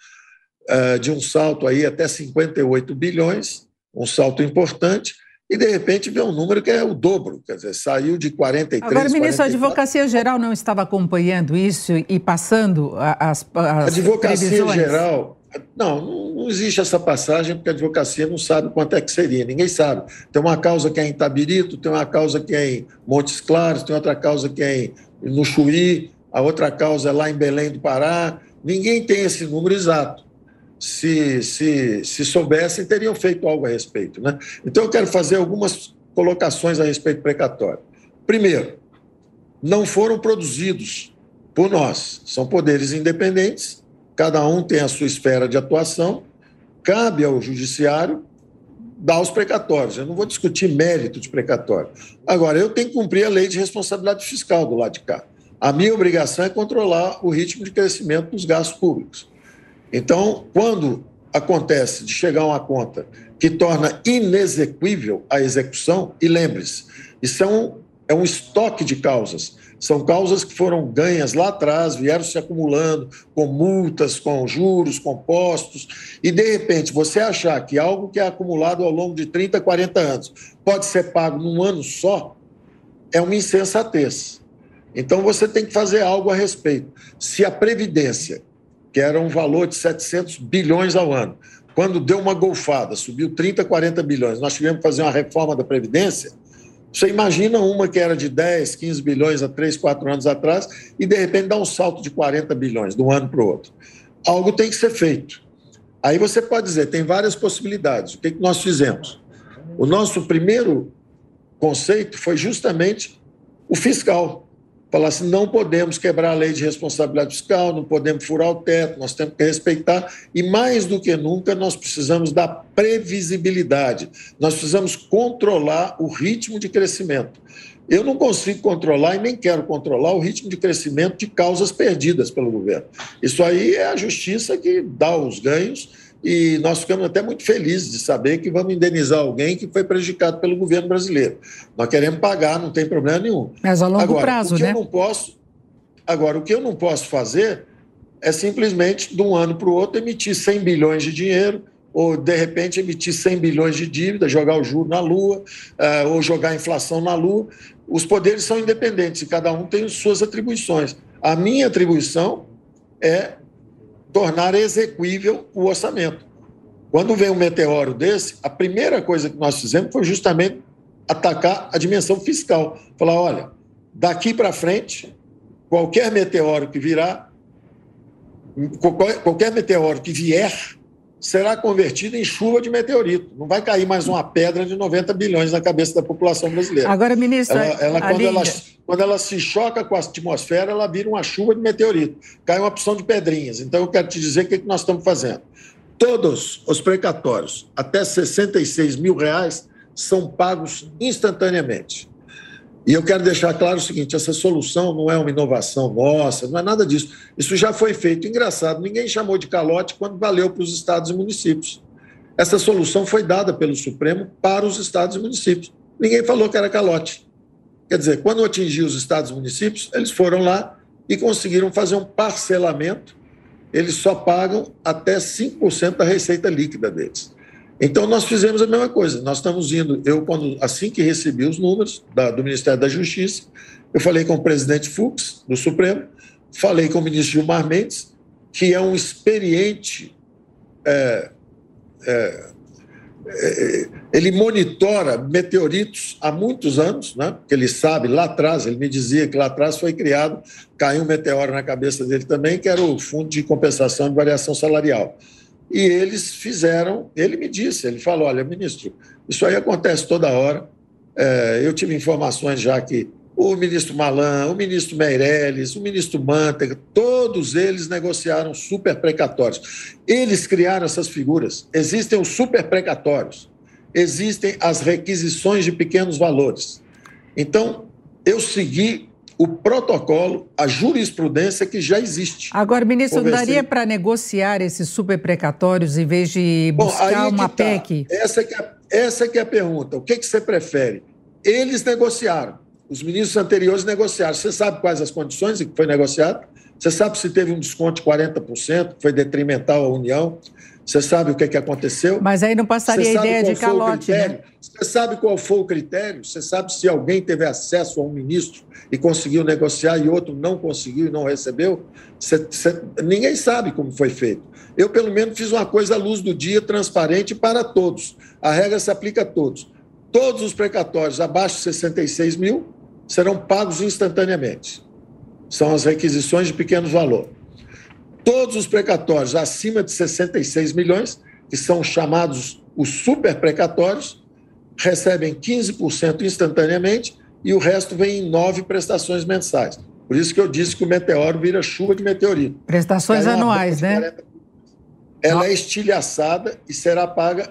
de um salto aí até 58 bilhões, um salto importante, e de repente vê um número que é o dobro, quer dizer, saiu de 43... Agora, ministro, 44. a Advocacia Geral não estava acompanhando isso e passando as, as a Advocacia previsões? Geral... Não, não existe essa passagem, porque a advocacia não sabe quanto é que seria, ninguém sabe. Tem uma causa que é em Itabirito, tem uma causa que é em Montes Claros, tem outra causa que é em, no Chuí, a outra causa é lá em Belém do Pará. Ninguém tem esse número exato. Se, se, se soubessem, teriam feito algo a respeito. Né? Então, eu quero fazer algumas colocações a respeito precatório. Primeiro, não foram produzidos por nós, são poderes independentes cada um tem a sua esfera de atuação, cabe ao judiciário dar os precatórios. Eu não vou discutir mérito de precatório. Agora, eu tenho que cumprir a lei de responsabilidade fiscal do lado de cá. A minha obrigação é controlar o ritmo de crescimento dos gastos públicos. Então, quando acontece de chegar uma conta que torna inexequível a execução, e lembre-se, isso é um, é um estoque de causas. São causas que foram ganhas lá atrás, vieram se acumulando com multas, com juros, compostos, e de repente você achar que algo que é acumulado ao longo de 30, 40 anos pode ser pago num ano só, é uma insensatez. Então você tem que fazer algo a respeito. Se a Previdência, que era um valor de 700 bilhões ao ano, quando deu uma golfada, subiu 30, 40 bilhões, nós tivemos que fazer uma reforma da Previdência, você imagina uma que era de 10, 15 bilhões há 3, 4 anos atrás e, de repente, dá um salto de 40 bilhões de um ano para o outro. Algo tem que ser feito. Aí você pode dizer, tem várias possibilidades. O que, que nós fizemos? O nosso primeiro conceito foi justamente o fiscal falar assim: não podemos quebrar a lei de responsabilidade fiscal, não podemos furar o teto, nós temos que respeitar, e mais do que nunca, nós precisamos da previsibilidade, nós precisamos controlar o ritmo de crescimento. Eu não consigo controlar e nem quero controlar o ritmo de crescimento de causas perdidas pelo governo. Isso aí é a justiça que dá os ganhos e nós ficamos até muito felizes de saber que vamos indenizar alguém que foi prejudicado pelo governo brasileiro. Nós queremos pagar, não tem problema nenhum. Mas a longo agora, prazo, o que né? Eu não posso, agora, o que eu não posso fazer é simplesmente, de um ano para o outro, emitir 100 bilhões de dinheiro, ou, de repente, emitir 100 bilhões de dívida, jogar o juro na Lua, uh, ou jogar a inflação na Lua. Os poderes são independentes e cada um tem suas atribuições. A minha atribuição é tornar execuível o orçamento. Quando vem um meteoro desse, a primeira coisa que nós fizemos foi justamente atacar a dimensão fiscal. Falar, olha, daqui para frente, qualquer meteoro que virá, qualquer meteoro que vier, será convertido em chuva de meteorito. Não vai cair mais uma pedra de 90 bilhões na cabeça da população brasileira. Agora, ministro, ela, ela, quando, ela, quando ela se choca com a atmosfera, ela vira uma chuva de meteorito. Cai uma opção de pedrinhas. Então, eu quero te dizer o que, que nós estamos fazendo. Todos os precatórios, até 66 mil reais, são pagos instantaneamente. E eu quero deixar claro o seguinte: essa solução não é uma inovação nossa, não é nada disso. Isso já foi feito. Engraçado, ninguém chamou de calote quando valeu para os estados e municípios. Essa solução foi dada pelo Supremo para os estados e municípios. Ninguém falou que era calote. Quer dizer, quando atingiu os estados e municípios, eles foram lá e conseguiram fazer um parcelamento. Eles só pagam até 5% da receita líquida deles. Então, nós fizemos a mesma coisa. Nós estamos indo. Eu, quando, assim que recebi os números da, do Ministério da Justiça, eu falei com o presidente Fux, do Supremo, falei com o ministro Gilmar Mendes, que é um experiente. É, é, é, ele monitora meteoritos há muitos anos, né? porque ele sabe, lá atrás, ele me dizia que lá atrás foi criado, caiu um meteoro na cabeça dele também, que era o Fundo de Compensação de Variação Salarial. E eles fizeram, ele me disse, ele falou, olha, ministro, isso aí acontece toda hora. É, eu tive informações já que o ministro Malan, o ministro Meirelles, o ministro Mantega, todos eles negociaram super precatórios. Eles criaram essas figuras. Existem os super precatórios, existem as requisições de pequenos valores. Então, eu segui o protocolo, a jurisprudência que já existe. Agora, ministro, não daria para negociar esses superprecatórios em vez de buscar Bom, uma tá. PEC? Essa é, que é, essa é é a pergunta. O que, que você prefere? Eles negociaram. Os ministros anteriores negociaram. Você sabe quais as condições em que foi negociado? Você sabe se teve um desconto de 40%, que foi detrimental à União? Você sabe o que, é que aconteceu? Mas aí não passaria a ideia de calote, né? Você sabe qual foi o critério? Você sabe se alguém teve acesso a um ministro e conseguiu negociar e outro não conseguiu e não recebeu? Você, você, ninguém sabe como foi feito. Eu, pelo menos, fiz uma coisa à luz do dia, transparente para todos. A regra se aplica a todos. Todos os precatórios abaixo de 66 mil serão pagos instantaneamente. São as requisições de pequeno valor. Todos os precatórios acima de 66 milhões, que são chamados os super precatórios, recebem 15% instantaneamente e o resto vem em nove prestações mensais. Por isso que eu disse que o meteoro vira chuva de meteorito. Prestações anuais, né? 40... Ela é estilhaçada e será paga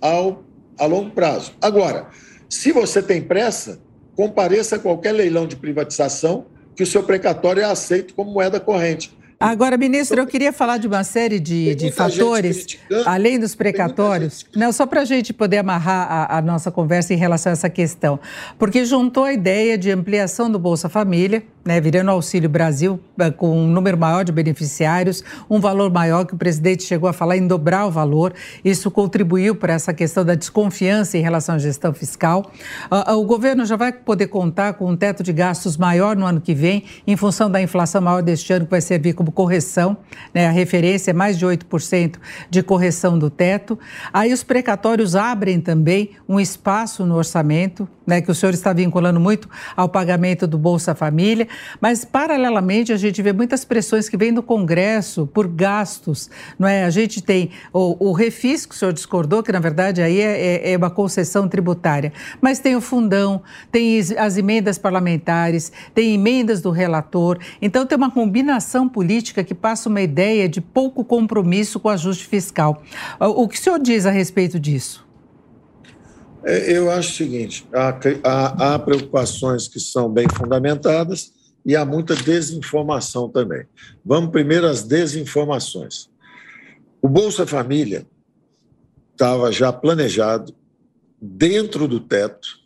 ao, a longo prazo. Agora, se você tem pressa, compareça a qualquer leilão de privatização que o seu precatório é aceito como moeda corrente. Agora, ministro, eu queria falar de uma série de, de fatores, além dos precatórios, não só para a gente poder amarrar a, a, nossa conversa em relação a essa questão, porque juntou a ideia de ampliação do Bolsa Família, né, virando Auxílio Brasil eh, com um número maior de beneficiários, um valor maior que o presidente chegou a falar em dobrar o valor. Isso contribuiu para essa questão da desconfiança em relação à gestão fiscal. Uh, o governo já vai poder contar com um teto de gastos maior no ano que vem, em função da inflação maior deste ano, que vai servir como correção. Né, a referência é mais de 8% de correção do teto. Aí os precatórios abrem também um espaço no orçamento, né, que o senhor está vinculando muito ao pagamento do Bolsa Família. Mas, paralelamente, a gente vê muitas pressões que vêm do Congresso por gastos. Não é? A gente tem o, o refis, que o senhor discordou, que na verdade aí é, é, é uma concessão tributária. Mas tem o fundão, tem as emendas parlamentares, tem emendas do relator. Então, tem uma combinação política que passa uma ideia de pouco compromisso com o ajuste fiscal. O que o senhor diz a respeito disso? É, eu acho o seguinte: há, há, há, preocupações que são bem fundamentadas e há muita desinformação também. Vamos primeiro às desinformações. O Bolsa Família estava já planejado dentro do teto,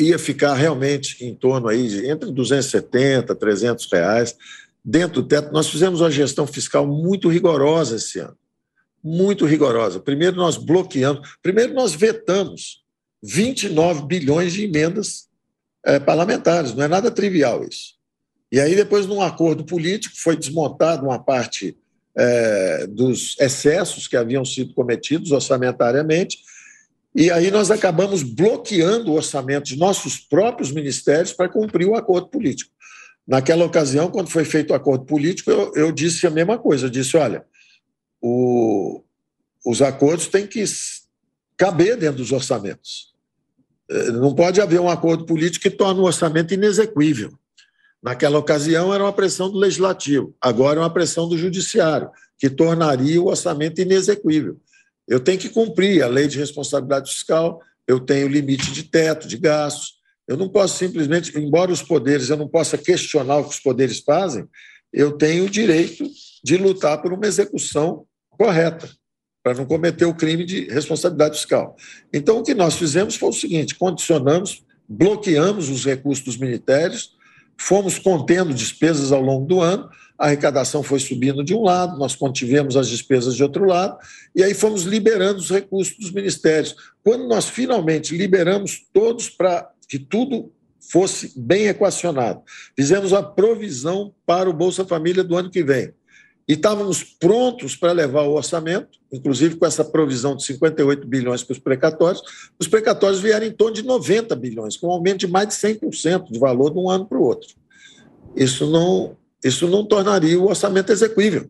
ia ficar realmente em torno aí de entre 270 300 reais dentro do teto. Nós fizemos uma gestão fiscal muito rigorosa esse ano, muito rigorosa. Primeiro nós bloqueamos, primeiro nós vetamos 29 bilhões de emendas é, parlamentares, não é nada trivial isso. E aí, depois, num acordo político, foi desmontado uma parte é, dos excessos que haviam sido cometidos orçamentariamente, e aí nós acabamos bloqueando o orçamento de nossos próprios ministérios para cumprir o acordo político. Naquela ocasião, quando foi feito o acordo político, eu, eu disse a mesma coisa. Eu disse: olha, o, os acordos têm que caber dentro dos orçamentos. Eh, não pode haver um acordo político que torne o orçamento inexequível. Naquela ocasião era uma pressão do legislativo, agora é uma pressão do judiciário, que tornaria o orçamento inexequível. Eu tenho que cumprir a lei de responsabilidade fiscal, eu tenho limite de teto, de gastos. Eu não posso simplesmente, embora os poderes, eu não possa questionar o que os poderes fazem, eu tenho o direito de lutar por uma execução correta para não cometer o crime de responsabilidade fiscal. Então, o que nós fizemos foi o seguinte: condicionamos, bloqueamos os recursos dos ministérios, fomos contendo despesas ao longo do ano, a arrecadação foi subindo de um lado, nós contivemos as despesas de outro lado, e aí fomos liberando os recursos dos ministérios. Quando nós finalmente liberamos todos para que tudo fosse bem equacionado, fizemos a provisão para o Bolsa Família do ano que vem e estávamos prontos para levar o orçamento, inclusive com essa provisão de 58 bilhões para os precatórios, os precatórios vieram em torno de 90 bilhões, com um aumento de mais de 100% de valor de um ano para o outro. Isso não, isso não tornaria o orçamento execuível.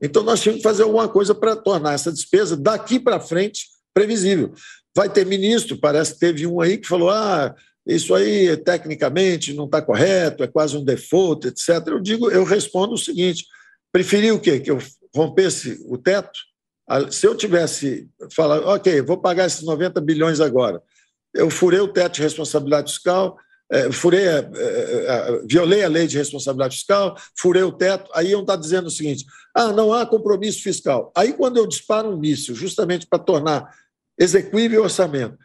Então, nós tínhamos que fazer alguma coisa para tornar essa despesa daqui para frente previsível. Vai ter ministro, parece que teve um aí que falou: ah, isso aí tecnicamente não está correto, é quase um default, etc. Eu digo, eu respondo o seguinte Preferia o quê? Que eu rompesse o teto? Se eu tivesse falado, ok, vou pagar esses 90 bilhões agora, eu furei o teto de responsabilidade fiscal, é, furei, é, é, violei a lei de responsabilidade fiscal, furei o teto, aí iam estar dizendo o seguinte: ah, não há compromisso fiscal. Aí, quando eu disparo um míssil, justamente para tornar execuível o orçamento,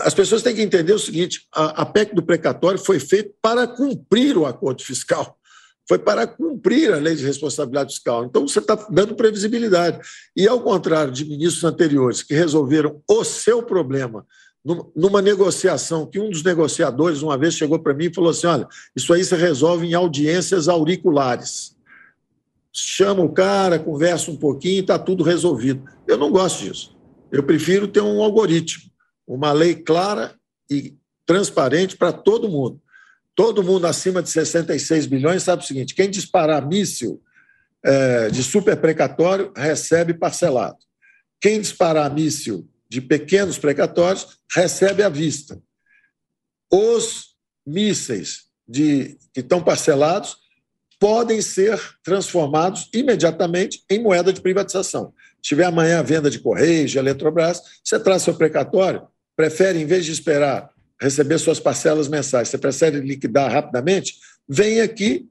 as pessoas têm que entender o seguinte: a, a PEC do precatório foi feita para cumprir o acordo fiscal foi para cumprir a lei de responsabilidade fiscal. Então, você está dando previsibilidade. E, ao contrário de ministros anteriores que resolveram o seu problema numa negociação, que um dos negociadores uma vez chegou para mim e falou assim: olha, isso aí se resolve em audiências auriculares. Chama o cara, conversa um pouquinho está tudo resolvido. Eu não gosto disso. Eu prefiro ter um algoritmo, uma lei clara e transparente para todo mundo. Todo mundo acima de 66 bilhões sabe o seguinte: quem disparar míssil é, de super precatório recebe parcelado. Quem disparar míssil de pequenos precatórios recebe à vista. Os mísseis de, que estão parcelados podem ser transformados imediatamente em moeda de privatização. Se tiver amanhã a venda de Correios, de Eletrobras, você traz seu precatório, prefere, em vez de esperar receber suas parcelas mensais, você prefere liquidar rapidamente, vem aqui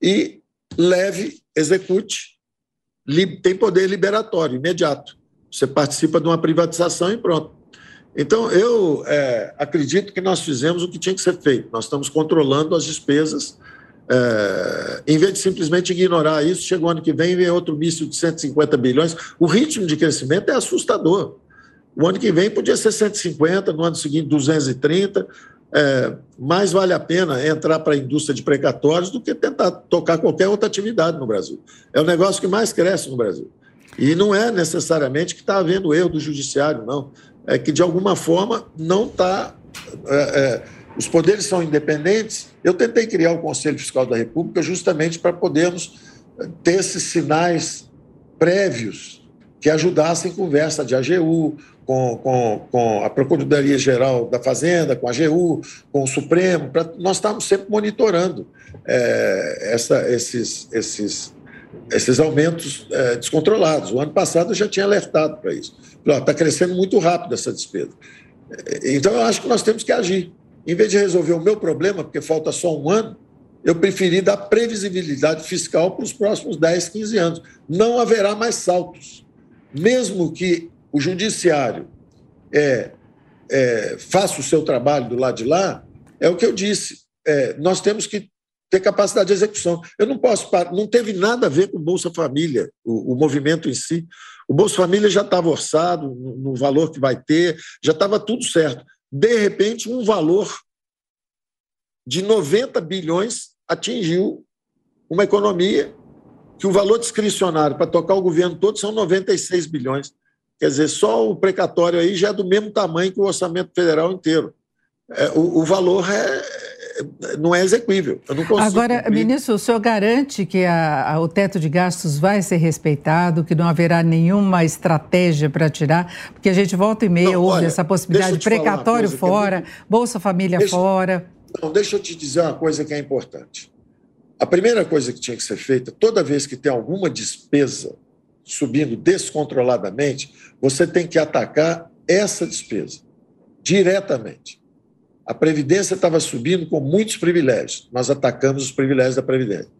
e leve, execute, tem poder liberatório imediato. Você participa de uma privatização e pronto. Então, eu é, acredito que nós fizemos o que tinha que ser feito. Nós estamos controlando as despesas. É, em vez de simplesmente ignorar isso, chega o ano que vem e vem outro míssil de 150 bilhões. O ritmo de crescimento é assustador. O ano que vem podia ser 150, no ano seguinte 230. É, mais vale a pena entrar para a indústria de precatórios do que tentar tocar qualquer outra atividade no Brasil. É o negócio que mais cresce no Brasil. E não é necessariamente que está havendo erro do judiciário, não. É que, de alguma forma, não está. É, é, os poderes são independentes. Eu tentei criar o Conselho Fiscal da República justamente para podermos ter esses sinais prévios que ajudassem conversa de AGU, com, com, com a Procuradoria-Geral da Fazenda, com a AGU, com o Supremo, pra, nós estamos sempre monitorando é, essa, esses, esses esses aumentos é, descontrolados. O ano passado eu já tinha alertado para isso. Está crescendo muito rápido essa despesa. É, então, eu acho que nós temos que agir. Em vez de resolver o meu problema, porque falta só um ano, eu preferi dar previsibilidade fiscal para os próximos 10, 15 anos. Não haverá mais saltos. Mesmo que o judiciário é, é, faça o seu trabalho do lado de lá, é o que eu disse. É, nós temos que ter capacidade de execução. Eu não posso, não teve nada a ver com Bolsa Família, o, o movimento em si. O Bolsa Família já estava orçado no, no valor que vai ter, já estava tudo certo. De repente, um valor de 90 bilhões atingiu uma economia que o valor discricionário para tocar o governo todo são 96 bilhões. Quer dizer, só o precatório aí já é do mesmo tamanho que o orçamento federal inteiro. É, o, o valor é, não é execuível. Eu não consigo Agora, cumprir. ministro, o senhor garante que a, a, o teto de gastos vai ser respeitado, que não haverá nenhuma estratégia para tirar, porque a gente volta e meia ouve essa possibilidade de precatório é fora, é muito... Bolsa Família deixa... fora. Não, deixa eu te dizer uma coisa que é importante. A primeira coisa que tinha que ser feita, toda vez que tem alguma despesa subindo descontroladamente, você tem que atacar essa despesa diretamente. A Previdência estava subindo com muitos privilégios. Nós atacamos os privilégios da Previdência.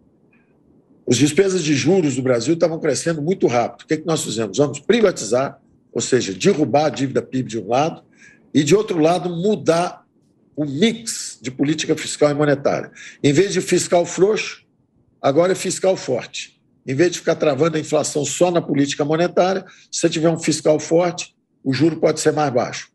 As despesas de juros do Brasil estavam crescendo muito rápido. O que, é que nós fizemos? Vamos privatizar, ou seja, derrubar a dívida PIB de um lado, e de outro lado, mudar o mix de política fiscal e monetária. Em vez de fiscal frouxo, agora é fiscal forte. Em vez de ficar travando a inflação só na política monetária, se você tiver um fiscal forte, o juro pode ser mais baixo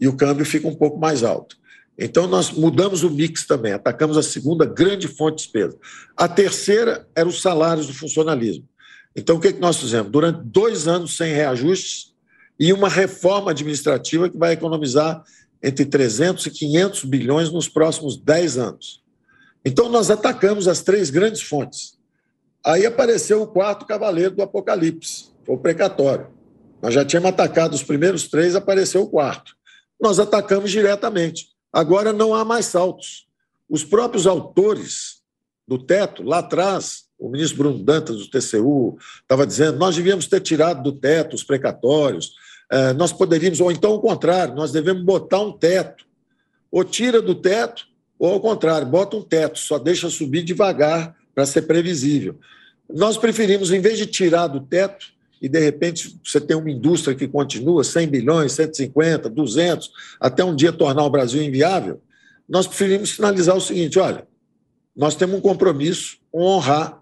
e o câmbio fica um pouco mais alto. Então, nós mudamos o mix também, atacamos a segunda grande fonte de despesa. A terceira era os salários do funcionalismo. Então, o que, que nós fizemos? Durante dois anos sem reajustes e uma reforma administrativa que vai economizar entre 300 e 500 bilhões nos próximos 10 anos. Então, nós atacamos as três grandes fontes. Aí apareceu o quarto cavaleiro do Apocalipse, foi o precatório. Nós já tínhamos atacado os primeiros três, apareceu o quarto. Nós atacamos diretamente. Agora não há mais saltos. Os próprios autores do teto, lá atrás, o ministro Bruno Dantas, do TCU, estava dizendo nós devíamos ter tirado do teto os precatórios, eh, nós poderíamos, ou então o contrário, nós devemos botar um teto. Ou tira do teto, ou ao contrário, bota um teto, só deixa subir devagar para ser previsível. Nós preferimos, em vez de tirar do teto, e de repente você tem uma indústria que continua 100 bilhões, 150, 200, até um dia tornar o Brasil inviável, nós preferimos sinalizar o seguinte: olha, nós temos um compromisso com honrar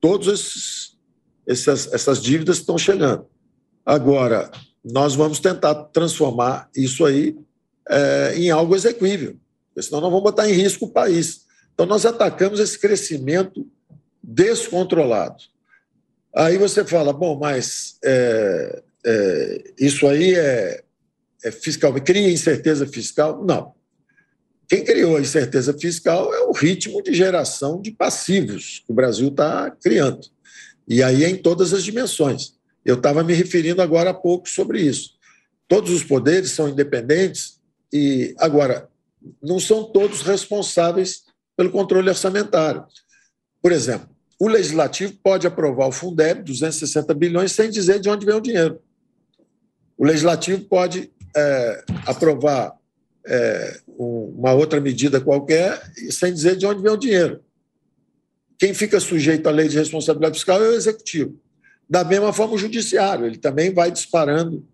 todas essas, essas dívidas que estão chegando. Agora, nós vamos tentar transformar isso aí é, em algo exequível, senão nós vamos botar em risco o país. Então, nós atacamos esse crescimento descontrolado. Aí você fala, bom, mas é, é, isso aí é, é fiscal, cria incerteza fiscal? Não. Quem criou a incerteza fiscal é o ritmo de geração de passivos que o Brasil está criando. E aí é em todas as dimensões. Eu estava me referindo agora há pouco sobre isso. Todos os poderes são independentes e, agora, não são todos responsáveis pelo controle orçamentário. Por exemplo, o legislativo pode aprovar o Fundeb, 260 bilhões, sem dizer de onde vem o dinheiro. O legislativo pode é, aprovar é, uma outra medida qualquer sem dizer de onde vem o dinheiro. Quem fica sujeito à lei de responsabilidade fiscal é o executivo. Da mesma forma, o judiciário, ele também vai disparando,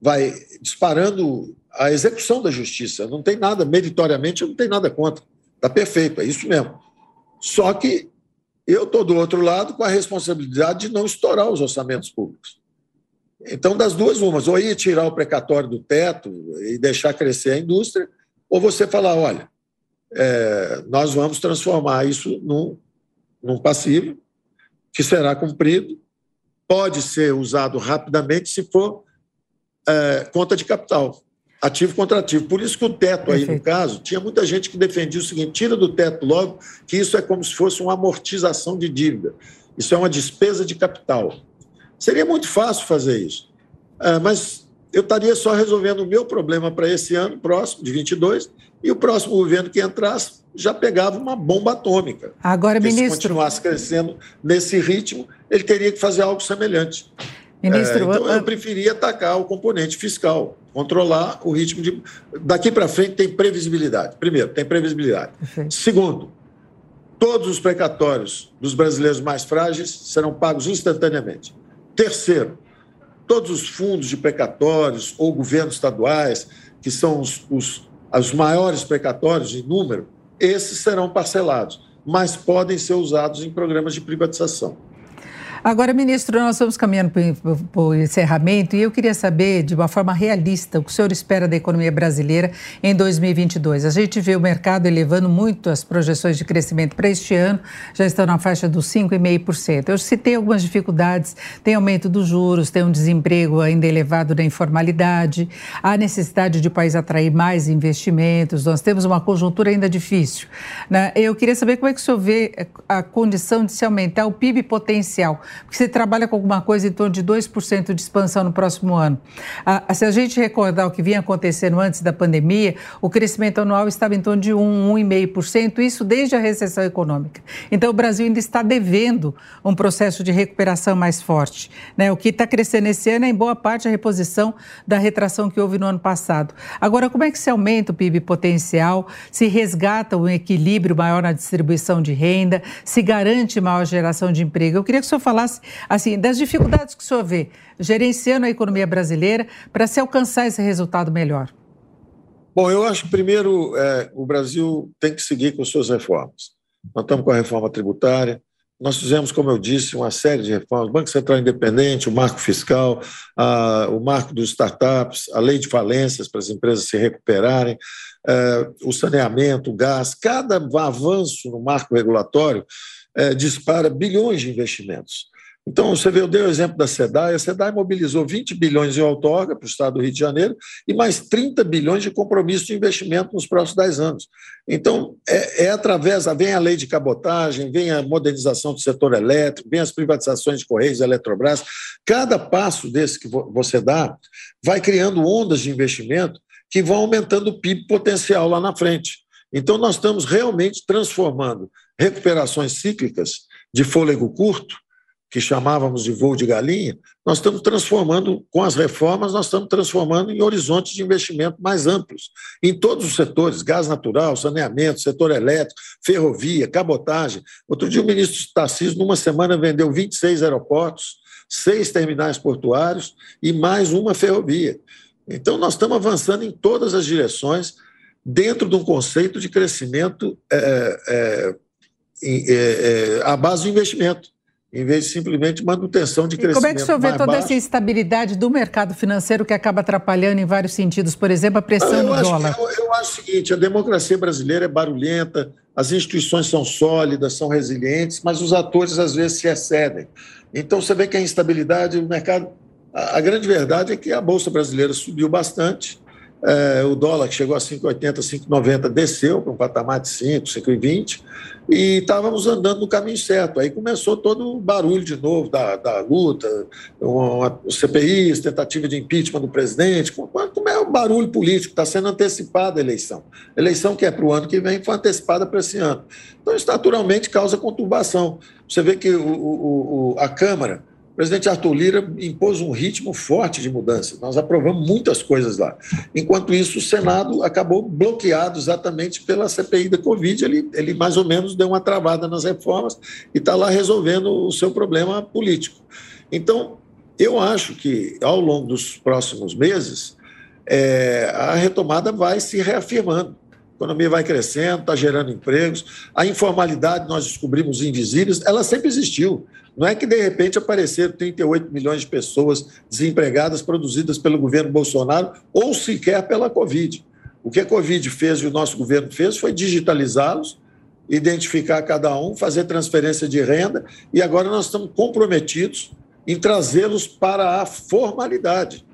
vai disparando a execução da justiça. Não tem nada, meritoriamente, não tem nada contra. Está perfeito, é isso mesmo. Só que eu estou do outro lado com a responsabilidade de não estourar os orçamentos públicos. Então, das duas, umas, ou ir tirar o precatório do teto e deixar crescer a indústria, ou você falar: olha, é, nós vamos transformar isso num, num passivo que será cumprido, pode ser usado rapidamente se for é, conta de capital, ativo contra ativo. Por isso que o teto Perfeito. aí, no caso, tinha muita gente que defendia o seguinte: tira do teto logo, que isso é como se fosse uma amortização de dívida. Isso é uma despesa de capital. Seria muito fácil fazer isso. É, mas eu estaria só resolvendo o meu problema para esse ano próximo, de 22, e o próximo governo que entrasse já pegava uma bomba atômica. Agora, Porque ministro. Se continuasse crescendo nesse ritmo, ele teria que fazer algo semelhante. Ministro, é, então eu preferia atacar o componente fiscal, controlar o ritmo de. Daqui para frente tem previsibilidade. Primeiro, tem previsibilidade. Perfeito. Segundo, todos os precatórios dos brasileiros mais frágeis serão pagos instantaneamente. Terceiro, todos os fundos de precatórios ou governos estaduais, que são os, os, os maiores precatórios em número, esses serão parcelados, mas podem ser usados em programas de privatização. Agora, ministro, nós estamos caminhando para o encerramento e eu queria saber, de uma forma realista, o que o senhor espera da economia brasileira em 2022. A gente vê o mercado elevando muito as projeções de crescimento para este ano, já estão na faixa dos 5,5%. Eu citei algumas dificuldades, tem aumento dos juros, tem um desemprego ainda elevado na informalidade, há necessidade de o país atrair mais investimentos, nós temos uma conjuntura ainda difícil. Né? Eu queria saber como é que o senhor vê a condição de se aumentar o PIB potencial porque você trabalha com alguma coisa em torno de 2% de expansão no próximo ano. Ah, se a gente recordar o que vinha acontecendo antes da pandemia, o crescimento anual estava em torno de 1, 1,5%, isso desde a recessão econômica. Então, o Brasil ainda está devendo um processo de recuperação mais forte. Né? O que está crescendo esse ano é, em boa parte, a reposição da retração que houve no ano passado. Agora, como é que se aumenta o PIB potencial, se resgata um equilíbrio maior na distribuição de renda, se garante maior geração de emprego? Eu queria que o senhor falasse falasse assim, das dificuldades que o senhor vê gerenciando a economia brasileira para se alcançar esse resultado melhor. Bom, eu acho primeiro é, o Brasil tem que seguir com suas reformas. Nós estamos com a reforma tributária, nós fizemos, como eu disse, uma série de reformas, Banco Central Independente, o marco fiscal, a, o marco dos startups, a lei de falências para as empresas se recuperarem, é, o saneamento, o gás, cada avanço no marco regulatório é, dispara bilhões de investimentos. Então, você vê, eu dei o exemplo da SEDAI, a SEDAI mobilizou 20 bilhões em outorga para o Estado do Rio de Janeiro e mais 30 bilhões de compromisso de investimento nos próximos 10 anos. Então, é, é através, vem a lei de cabotagem, vem a modernização do setor elétrico, vem as privatizações de Correios e Eletrobras. Cada passo desse que você dá vai criando ondas de investimento que vão aumentando o PIB potencial lá na frente. Então, nós estamos realmente transformando recuperações cíclicas de fôlego curto, que chamávamos de voo de galinha, nós estamos transformando, com as reformas, nós estamos transformando em horizontes de investimento mais amplos, em todos os setores, gás natural, saneamento, setor elétrico, ferrovia, cabotagem. Outro dia o ministro Tarcísio, numa semana, vendeu 26 aeroportos, seis terminais portuários e mais uma ferrovia. Então, nós estamos avançando em todas as direções, dentro de um conceito de crescimento é, é, é, é, à base do investimento em vez de simplesmente manutenção de e crescimento. Como é que o senhor vê toda baixo. essa instabilidade do mercado financeiro que acaba atrapalhando em vários sentidos, por exemplo, a pressão no dólar? eu, eu, acho o seguinte: a democracia brasileira é barulhenta, as instituições são sólidas, são resilientes, mas os atores às vezes se excedem. Então você vê que a instabilidade do mercado. A, a grande verdade é que a Bolsa Brasileira subiu bastante. É, o dólar que chegou a 5,80, 5,90 desceu para um patamar de 5, 5,20 e estávamos andando no caminho certo. Aí começou todo o barulho de novo da, da luta, uma, CPIs, tentativa de impeachment do presidente, como é o barulho político, está sendo antecipada a eleição. A eleição que é para o ano que vem foi antecipada para esse ano. Então, isso naturalmente causa conturbação. Você vê que o, o, o a Câmara o presidente Arthur Lira impôs um ritmo forte de mudança. Nós aprovamos muitas coisas lá. Enquanto isso, o Senado acabou bloqueado exatamente pela CPI da Covid. Ele, ele mais ou menos deu uma travada nas reformas e está lá resolvendo o seu problema político. Então, eu acho que ao longo dos próximos meses, é, a retomada vai se reafirmando. A economia vai crescendo, está gerando empregos. A informalidade, nós descobrimos invisíveis, ela sempre existiu. Não é que, de repente, apareceram 38 milhões de pessoas desempregadas produzidas pelo governo Bolsonaro ou sequer pela Covid. O que a Covid fez e o nosso governo fez foi digitalizá-los, identificar cada um, fazer transferência de renda e agora nós estamos comprometidos em trazê-los para a formalidade.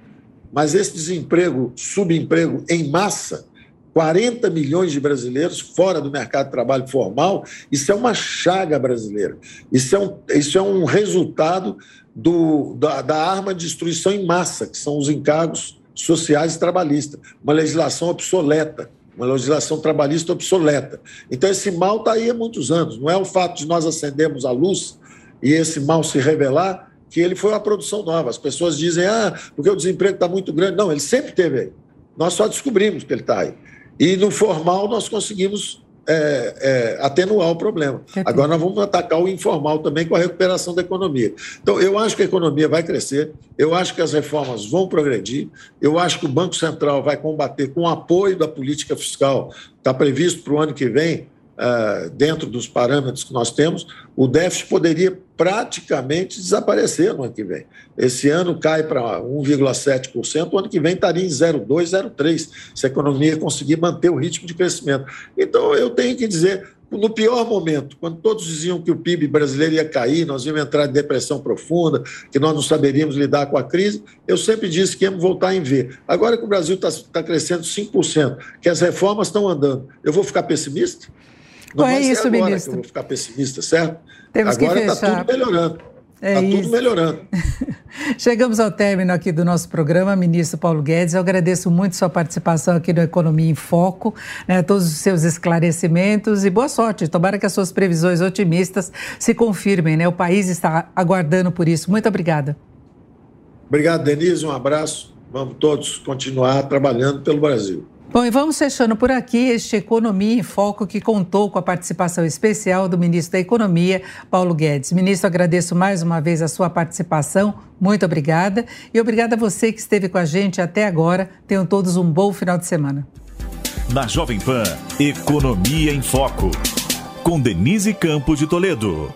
Mas esse desemprego, subemprego em massa, 40 milhões de brasileiros fora do mercado de trabalho formal, isso é uma chaga brasileira. Isso é um, isso é um resultado do, da, da arma de destruição em massa, que são os encargos sociais e trabalhistas. Uma legislação obsoleta, uma legislação trabalhista obsoleta. Então, esse mal está aí há muitos anos. Não é o fato de nós acendermos a luz e esse mal se revelar que ele foi uma produção nova. As pessoas dizem, ah, porque o desemprego está muito grande. Não, ele sempre teve aí. Nós só descobrimos que ele está aí. E no formal nós conseguimos é, é, atenuar o problema. Agora nós vamos atacar o informal também com a recuperação da economia. Então, eu acho que a economia vai crescer, eu acho que as reformas vão progredir, eu acho que o Banco Central vai combater com o apoio da política fiscal, está previsto para o ano que vem, uh, dentro dos parâmetros que nós temos, o déficit poderia praticamente desaparecer no ano que vem. Esse ano cai para 1,7%, o ano que vem estaria em 0,2%, 0,3%, se a economia conseguir manter o ritmo de crescimento. Então, eu tenho que dizer, no pior momento, quando todos diziam que o PIB brasileiro ia cair, nós íamos entrar em depressão profunda, que nós não saberíamos lidar com a crise, eu sempre disse que íamos voltar em V. Agora que o Brasil está tá crescendo 5%, que as reformas estão andando, eu vou ficar pessimista? Não é isso, agora ministro. que eu vou ficar pessimista, certo? Temos agora está tudo melhorando. Está é tudo melhorando. Chegamos ao término aqui do nosso programa, ministro Paulo Guedes. Eu agradeço muito sua participação aqui no Economia em Foco, né, todos os seus esclarecimentos e boa sorte. Tomara que as suas previsões otimistas se confirmem. Né? O país está aguardando por isso. Muito obrigada. Obrigado, Denise. Um abraço. Vamos todos continuar trabalhando pelo Brasil. Bom, e vamos fechando por aqui este Economia em Foco que contou com a participação especial do ministro da Economia, Paulo Guedes. Ministro, agradeço mais uma vez a sua participação. Muito obrigada. E obrigada a você que esteve com a gente até agora. Tenham todos um bom final de semana. Na Jovem Pan, Economia em Foco. Com Denise Campos de Toledo.